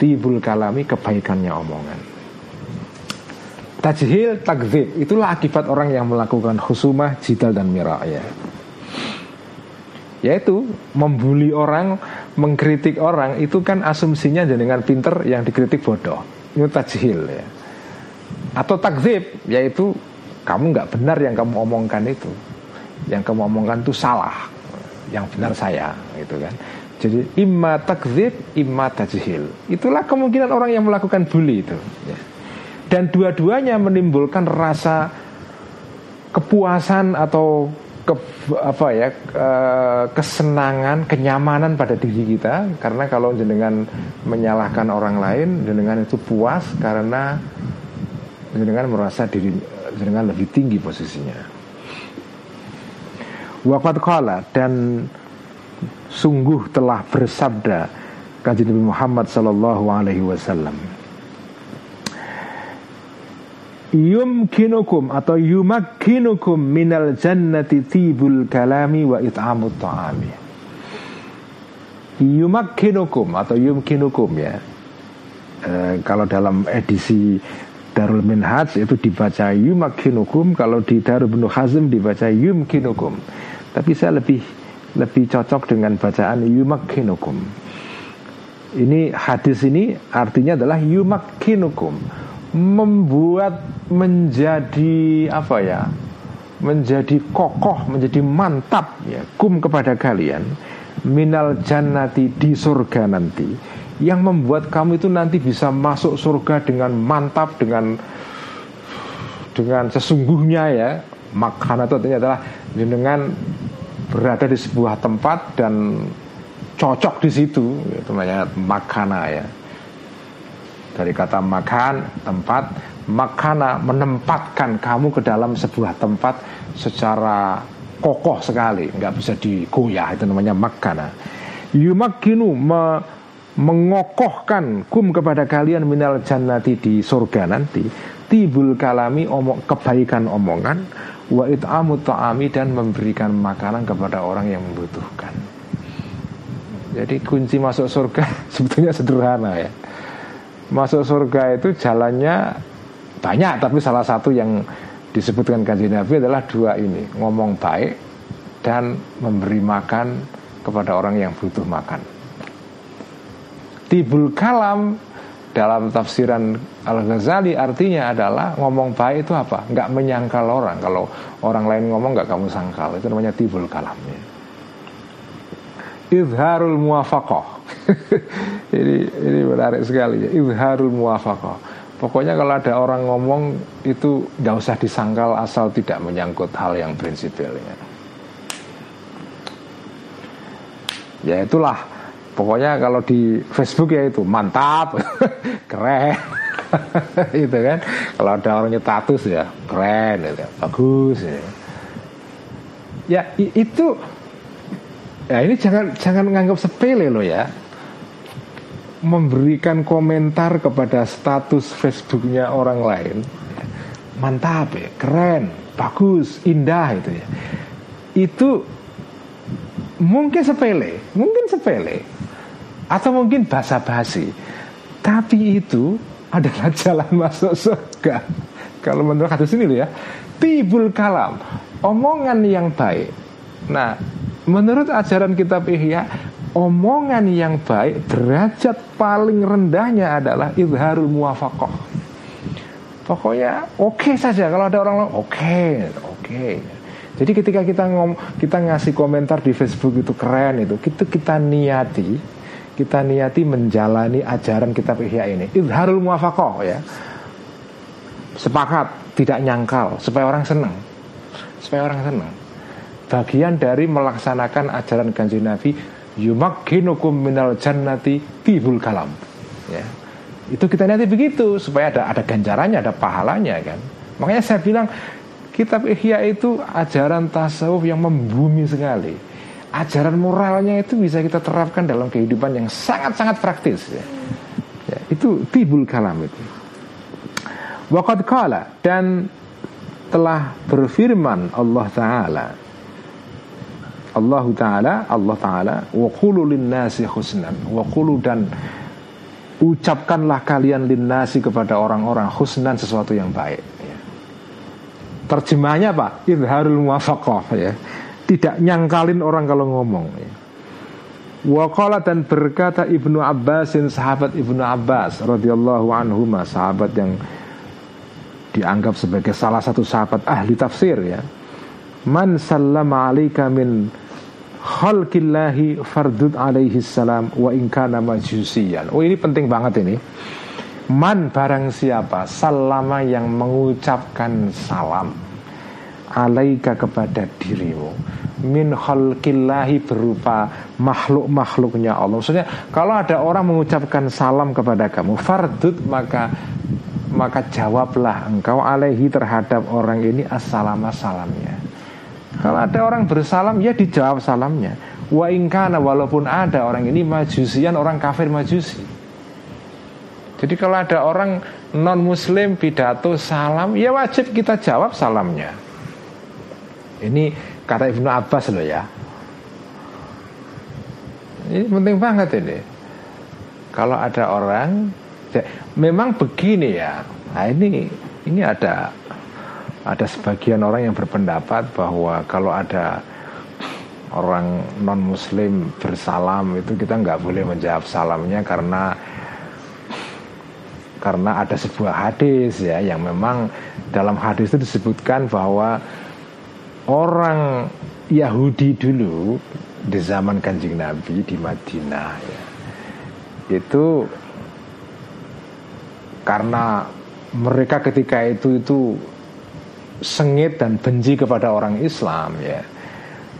Tibul kalami kebaikannya omongan. Tajhil takzib Itulah akibat orang yang melakukan khusumah, jidal dan mira ya. Yaitu membuli orang, mengkritik orang Itu kan asumsinya dengan pinter yang dikritik bodoh. Itu tajhil ya. Atau takzib Yaitu kamu nggak benar yang kamu omongkan itu. Yang kamu omongkan itu salah Yang benar saya gitu kan. Jadi imma takzib, imma tajhil. Itulah kemungkinan orang yang melakukan bully itu ya. Dan dua-duanya menimbulkan rasa kepuasan atau ke, apa ya kesenangan kenyamanan pada diri kita. Karena kalau jenengan menyalahkan orang lain jenengan itu puas karena jenengan merasa diri jenengan lebih tinggi posisinya. Waqat kala dan sungguh telah bersabda kajian Nabi Muhammad Sallallahu Alaihi Wasallam yumkinukum atau yumakkinukum minal jannati tibul kalami wa it'amut ta'ami. Yumakkinukum atau yumkinukum ya. E, kalau dalam edisi Darul Minhaj itu dibaca yumakkinukum kalau di Darul Ibnu Hazm dibaca yumkinukum. Tapi saya lebih lebih cocok dengan bacaan yumakkinukum. Ini hadis ini artinya adalah yumakkinukum membuat menjadi apa ya menjadi kokoh menjadi mantap ya kum kepada kalian minal jannati di surga nanti yang membuat kamu itu nanti bisa masuk surga dengan mantap dengan dengan sesungguhnya ya. Makana itu artinya adalah dengan berada di sebuah tempat dan cocok di situ itu namanya makana ya dari kata makan tempat makana menempatkan kamu ke dalam sebuah tempat secara kokoh sekali. Nggak bisa digoyah itu namanya makana. Yumakinu me, mengokohkan kum kepada kalian minal jannati di surga nanti. Tibul kalami omong kebaikan omongan. Wa it'amu ta'ami dan memberikan makanan kepada orang yang membutuhkan. Jadi kunci masuk surga sebetulnya sederhana ya masuk surga itu jalannya banyak tapi salah satu yang disebutkan kanji Nabi adalah dua ini ngomong baik dan memberi makan kepada orang yang butuh makan tibul kalam dalam tafsiran Al-Ghazali artinya adalah ngomong baik itu apa? Nggak menyangkal orang. Kalau orang lain ngomong nggak kamu sangkal. Itu namanya tibul kalam. Ya. Izharul muafakoh. ini, ini menarik sekali ya. Izharul muafakoh. Pokoknya kalau ada orang ngomong itu nggak usah disangkal asal tidak menyangkut hal yang prinsipil ya. Itulah Pokoknya kalau di Facebook ya itu mantap, keren, itu kan. Kalau ada orangnya status ya keren, gitu. bagus. Ya. ya itu, ya ini jangan jangan menganggap sepele loh ya. Memberikan komentar kepada status Facebooknya orang lain, mantap ya, keren, bagus, indah itu ya. Itu mungkin sepele, mungkin sepele, atau mungkin basa-basi. Tapi itu adalah jalan masuk surga. Kalau menurut hadis ini ya, tibul kalam, omongan yang baik. Nah, menurut ajaran kitab Ihya, omongan yang baik derajat paling rendahnya adalah izharul muwafakoh. Pokoknya oke okay saja kalau ada orang oke, oke. Okay. Jadi ketika kita ngom kita ngasih komentar di Facebook itu keren itu, kita kita niati kita niati menjalani ajaran kitab Ihya ini. Izharul muafakoh ya. Sepakat, tidak nyangkal, supaya orang senang. Supaya orang senang. Bagian dari melaksanakan ajaran kanji Nabi, yumakkinukum minal jannati tibul kalam. Ya. Itu kita niati begitu supaya ada ada ganjarannya, ada pahalanya kan. Makanya saya bilang kitab Ihya itu ajaran tasawuf yang membumi sekali ajaran moralnya itu bisa kita terapkan dalam kehidupan yang sangat-sangat praktis ya. ya itu tibul kalam itu Waqad kala dan telah berfirman Allah Ta'ala Allah Ta'ala Allah Ta'ala Wa qulu linnasi husnan Wa qulu dan Ucapkanlah kalian linnasi kepada orang-orang Husnan sesuatu yang baik ya. Terjemahnya apa? Idharul muwafaqah ya tidak nyangkalin orang kalau ngomong ya. Waqala dan berkata Ibnu Abbasin sahabat Ibnu Abbas radhiyallahu anhu sahabat yang dianggap sebagai salah satu sahabat ahli tafsir ya. Man sallama min khalqillahi fardud alaihi salam wa in kana majusiyan. Oh ini penting banget ini. Man barang siapa sallama yang mengucapkan salam alaika kepada dirimu min khalqillahi berupa makhluk-makhluknya Allah. Maksudnya kalau ada orang mengucapkan salam kepada kamu fardut maka maka jawablah engkau alaihi terhadap orang ini assalamu salamnya. Kalau ada orang bersalam ya dijawab salamnya. Wa ingkana walaupun ada orang ini majusian orang kafir majusi. Jadi kalau ada orang non muslim pidato salam ya wajib kita jawab salamnya. Ini kata Ibnu Abbas loh ya. Ini penting banget ini. Kalau ada orang, ya, memang begini ya. Nah ini ini ada ada sebagian orang yang berpendapat bahwa kalau ada orang non muslim bersalam itu kita nggak boleh menjawab salamnya karena karena ada sebuah hadis ya yang memang dalam hadis itu disebutkan bahwa orang Yahudi dulu di zaman kanjeng Nabi di Madinah ya, itu karena mereka ketika itu itu sengit dan benci kepada orang Islam ya.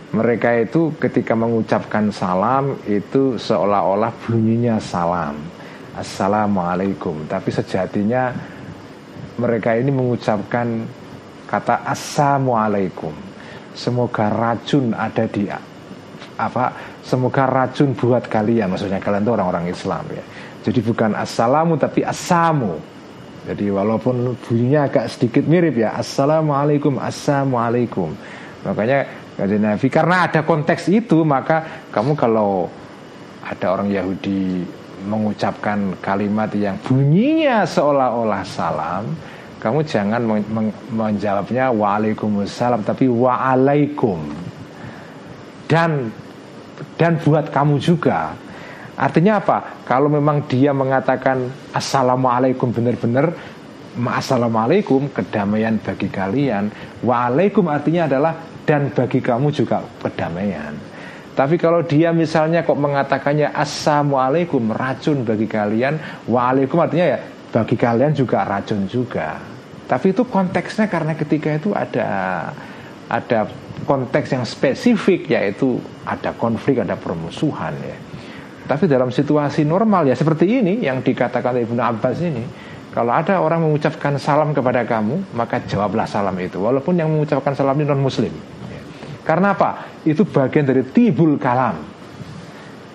Mereka itu ketika mengucapkan salam itu seolah-olah bunyinya salam. Assalamualaikum. Tapi sejatinya mereka ini mengucapkan kata assalamualaikum. Semoga racun ada di apa semoga racun buat kalian. Maksudnya kalian itu orang-orang Islam ya. Jadi bukan assalamu tapi assamu jadi walaupun bunyinya agak sedikit mirip ya assalamualaikum assalamualaikum makanya kata Nabi karena ada konteks itu maka kamu kalau ada orang Yahudi mengucapkan kalimat yang bunyinya seolah-olah salam, kamu jangan menjawabnya waalaikumsalam tapi waalaikum. Dan dan buat kamu juga. Artinya apa? Kalau memang dia mengatakan assalamualaikum benar-benar assalamualaikum kedamaian bagi kalian. Waalaikum artinya adalah dan bagi kamu juga kedamaian. Tapi kalau dia misalnya kok mengatakannya assalamualaikum racun bagi kalian, waalaikum artinya ya bagi kalian juga racun juga. Tapi itu konteksnya karena ketika itu ada ada konteks yang spesifik yaitu ada konflik, ada permusuhan ya. Tapi dalam situasi normal ya seperti ini yang dikatakan Ibnu Abbas ini, kalau ada orang mengucapkan salam kepada kamu, maka jawablah salam itu walaupun yang mengucapkan salam ini non muslim. Karena apa? Itu bagian dari tibul kalam.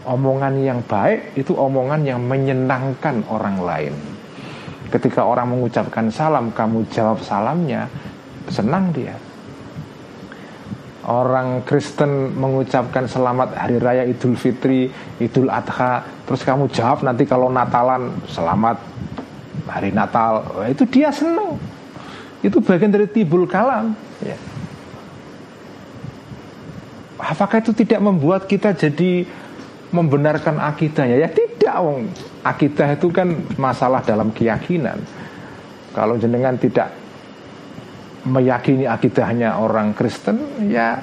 Omongan yang baik itu omongan yang menyenangkan orang lain. Ketika orang mengucapkan salam, kamu jawab salamnya, senang dia orang Kristen mengucapkan selamat hari raya Idul Fitri, Idul Adha, terus kamu jawab nanti kalau Natalan selamat hari Natal, itu dia senang. Itu bagian dari tibul kalam. Ya. Apakah itu tidak membuat kita jadi membenarkan akidahnya? Ya tidak, wong. Akidah itu kan masalah dalam keyakinan. Kalau jenengan tidak meyakini akidahnya orang Kristen ya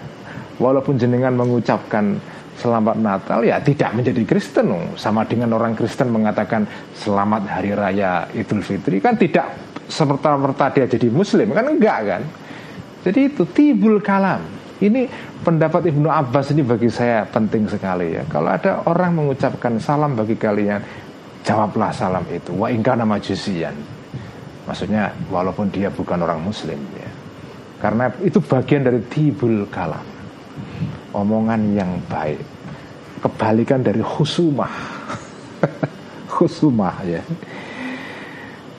walaupun jenengan mengucapkan selamat Natal ya tidak menjadi Kristen. Sama dengan orang Kristen mengatakan selamat hari raya Idul Fitri kan tidak semerta-merta dia jadi muslim kan enggak kan? Jadi itu tibul kalam. Ini pendapat Ibnu Abbas ini bagi saya penting sekali ya. Kalau ada orang mengucapkan salam bagi kalian jawablah salam itu. Wa ingkana majusian maksudnya walaupun dia bukan orang muslim ya karena itu bagian dari tibul kalam. Omongan yang baik. Kebalikan dari khusumah. khusumah ya.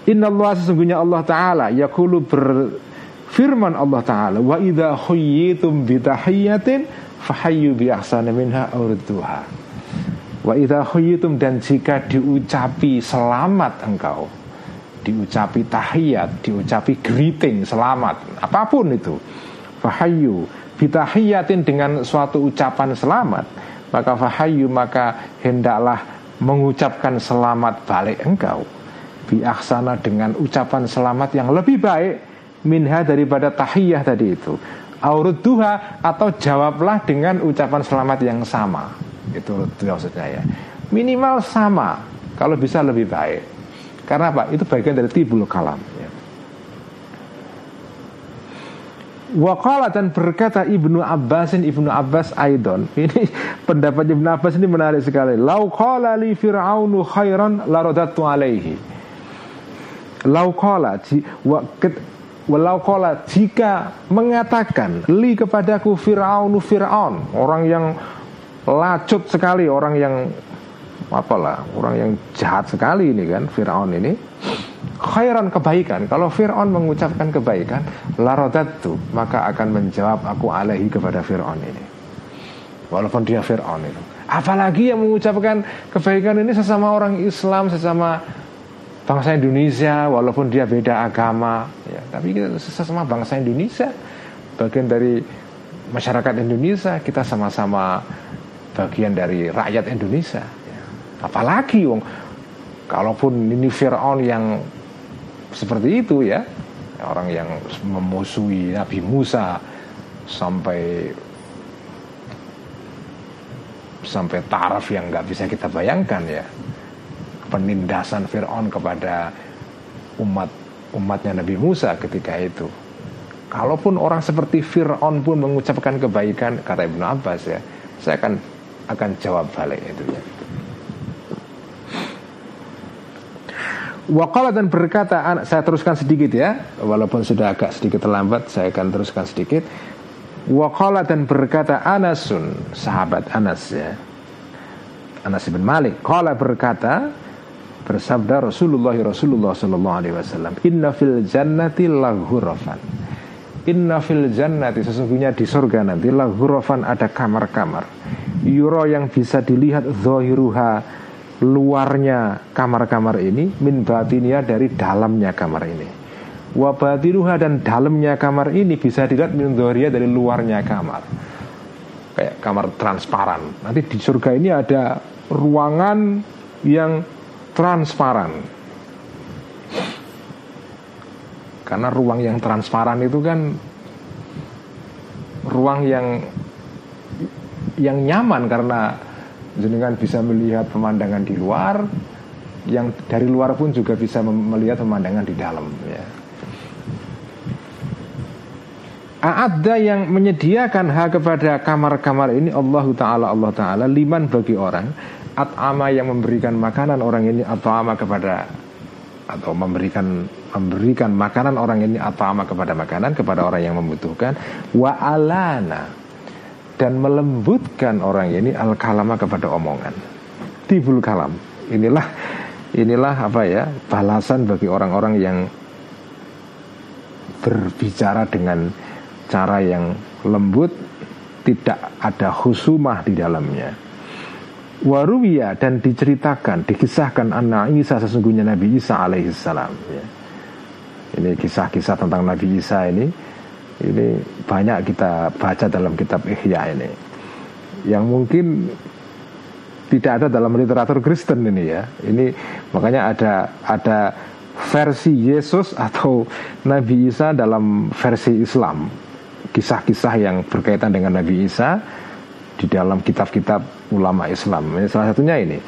Inna Allah sesungguhnya Allah Ta'ala Yakulu berfirman Allah Ta'ala Wa idha khuyyitum bitahiyatin Fahayyu bi ahsana minha awridduha Wa idha khuyyitum dan jika diucapi selamat engkau diucapi tahiyat, diucapi greeting, selamat, apa pun itu. Fahayu bitahiyatin dengan suatu ucapan selamat, maka fahayu maka hendaklah mengucapkan selamat balik engkau. Biaksana dengan ucapan selamat yang lebih baik minha daripada tahiyah tadi itu. Aurud duha atau jawablah dengan ucapan selamat yang sama. Itu maksudnya ya. Minimal sama, kalau bisa lebih baik. Karena apa? Itu bagian dari tibul kalam. Ya. Wakala dan berkata Ibnu Abbasin Ibnu Abbas Aidon Ini pendapat Ibnu Abbas ini menarik sekali Lau qala li fir'aunu khairan larodatu alaihi Lau qala Walau qala jika mengatakan Li kepadaku fir'aunu fir'aun Orang yang lacut sekali Orang yang apalah orang yang jahat sekali ini kan Fir'aun ini. Khairan kebaikan. Kalau Fir'aun mengucapkan kebaikan larodatu maka akan menjawab aku alaihi kepada Fir'aun ini. Walaupun dia Fir'aun itu. Apalagi yang mengucapkan kebaikan ini sesama orang Islam sesama bangsa Indonesia walaupun dia beda agama ya. Tapi kita sesama bangsa Indonesia. Bagian dari masyarakat Indonesia kita sama-sama bagian dari rakyat Indonesia Apalagi wong. Kalaupun ini Fir'aun yang seperti itu ya. Orang yang memusuhi Nabi Musa sampai sampai taraf yang nggak bisa kita bayangkan ya. Penindasan Fir'aun kepada umat umatnya Nabi Musa ketika itu. Kalaupun orang seperti Fir'aun pun mengucapkan kebaikan kata Ibnu Abbas ya saya akan akan jawab balik itu ya Wakala dan berkata Saya teruskan sedikit ya. Walaupun sudah agak sedikit terlambat Saya akan teruskan sedikit. Wakala dan berkata Anasun Sahabat Anas ya. Anas bin Malik. Kala berkata Bersabda Rasulullah Rasulullah Sallallahu Alaihi Wasallam Inna fil jannati laghurafan. Inna fil jannati Sesungguhnya di surga nanti Laghurafan ada kamar-kamar. Yuro yang bisa dilihat Zohiruha luarnya kamar-kamar ini min batinia dari dalamnya kamar ini. Wa batinuha dan dalamnya kamar ini bisa dilihat min dari luarnya kamar. Kayak kamar transparan. Nanti di surga ini ada ruangan yang transparan. Karena ruang yang transparan itu kan ruang yang yang nyaman karena jenengan bisa melihat pemandangan di luar yang dari luar pun juga bisa melihat pemandangan di dalam ya. Ada yang menyediakan hak kepada kamar-kamar ini Allah Ta'ala Allah Ta'ala Liman bagi orang At'ama yang memberikan makanan orang ini Atau ama kepada Atau memberikan memberikan makanan orang ini atama kepada makanan kepada orang yang membutuhkan wa alana dan melembutkan orang ini al kalama kepada omongan. Tibul kalam. Inilah inilah apa ya balasan bagi orang-orang yang berbicara dengan cara yang lembut tidak ada khusumah di dalamnya. Waruwiya dan diceritakan dikisahkan anak Isa sesungguhnya Nabi Isa alaihissalam ya. Ini kisah-kisah tentang Nabi Isa ini ini banyak kita baca dalam kitab Ihya ini. Yang mungkin tidak ada dalam literatur Kristen ini ya. Ini makanya ada ada versi Yesus atau Nabi Isa dalam versi Islam. Kisah-kisah yang berkaitan dengan Nabi Isa di dalam kitab-kitab ulama Islam. Ini salah satunya ini.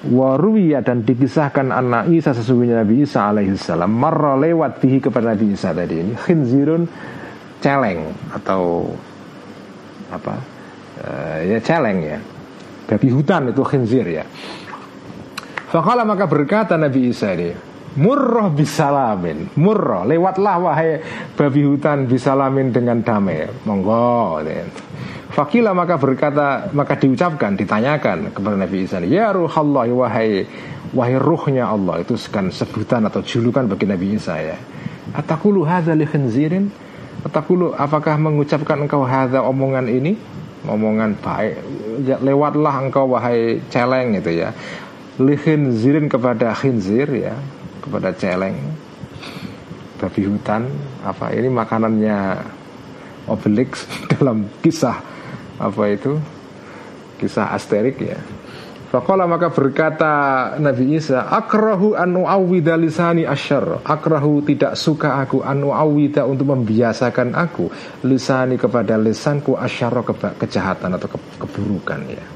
Waruwiya dan dikisahkan anak Isa sesungguhnya Nabi Isa alaihissalam marra lewat bihi kepada Nabi Isa tadi ini khinzirun celeng atau apa? Uh, ya celeng ya. Babi hutan itu khinzir ya. Fakala maka berkata Nabi Isa ini Murroh bisalamin. Murroh lewatlah wahai babi hutan bisalamin dengan damai. Monggo Fakila maka berkata maka diucapkan ditanyakan kepada Nabi Isa ya ruh Allah wahai wahai ruhnya Allah. Itu kan sebutan atau julukan bagi Nabi Isa ya. Atakulu hadza li khinzirin atakulu apakah mengucapkan engkau hadza omongan ini? Omongan baik. Ya, lewatlah engkau wahai celeng itu ya. Li khinzirin kepada khinzir ya. Kepada celeng. Babi hutan apa ini makanannya Obelix dalam kisah apa itu? Kisah Asterik ya. Fakola maka berkata Nabi Isa Akrahu anu awida lisani asyar. Akrahu tidak suka aku. Anu awida untuk membiasakan aku. Lisani kepada lisanku asyar ke kejahatan atau ke keburukan ya.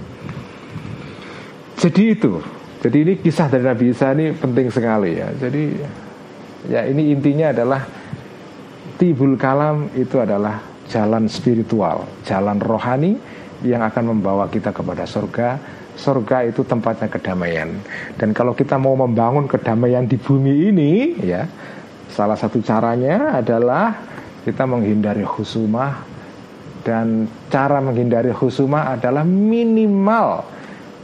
Jadi itu. Jadi ini kisah dari Nabi Isa ini penting sekali ya. Jadi ya ini intinya adalah Tibul kalam itu adalah jalan spiritual, jalan rohani yang akan membawa kita kepada surga. Surga itu tempatnya kedamaian. Dan kalau kita mau membangun kedamaian di bumi ini, ya, salah satu caranya adalah kita menghindari khusumah dan cara menghindari khusumah adalah minimal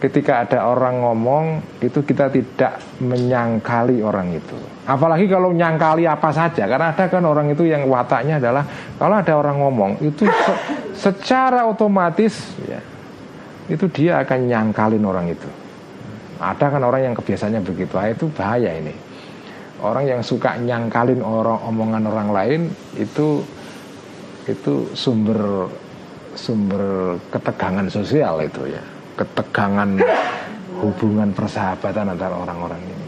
ketika ada orang ngomong itu kita tidak menyangkali orang itu. Apalagi kalau nyangkali apa saja karena ada kan orang itu yang wataknya adalah kalau ada orang ngomong itu se secara otomatis ya itu dia akan nyangkalin orang itu. Ada kan orang yang kebiasaannya begitu, ah, itu bahaya ini. Orang yang suka nyangkalin orang omongan orang lain itu itu sumber sumber ketegangan sosial itu ya ketegangan hubungan persahabatan antara orang-orang ini.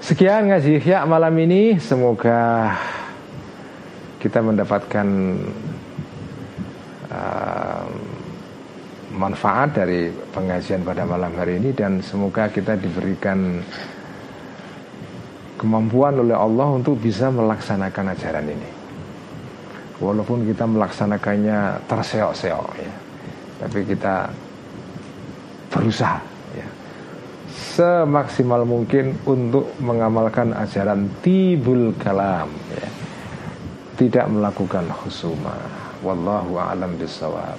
Sekian ngaji ya malam ini semoga kita mendapatkan uh, manfaat dari pengajian pada malam hari ini dan semoga kita diberikan kemampuan oleh Allah untuk bisa melaksanakan ajaran ini. Walaupun kita melaksanakannya terseok-seok ya tapi kita berusaha ya, semaksimal mungkin untuk mengamalkan ajaran tibul kalam ya. tidak melakukan khusuma wallahu a'lam bisawab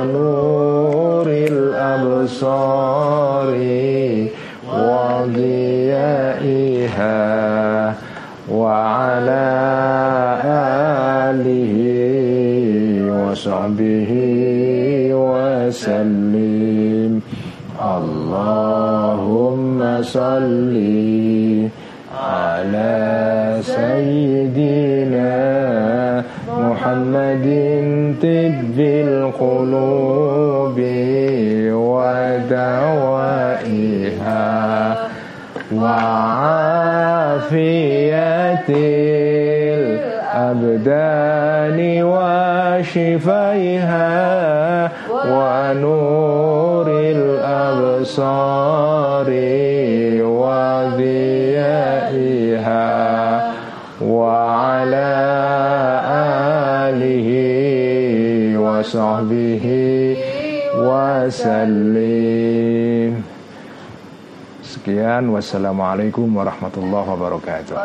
وعافيتها وضيائها وعلى آله وصحبه وسلم. اللهم صل على سيدنا محمد طب القلوب. ودوائها وعافية الأبدان وشفيها ونور الأبصار وضيائها وعلى آله وصحبه وسلم Sekian wassalamualaikum warahmatullahi wabarakatuh.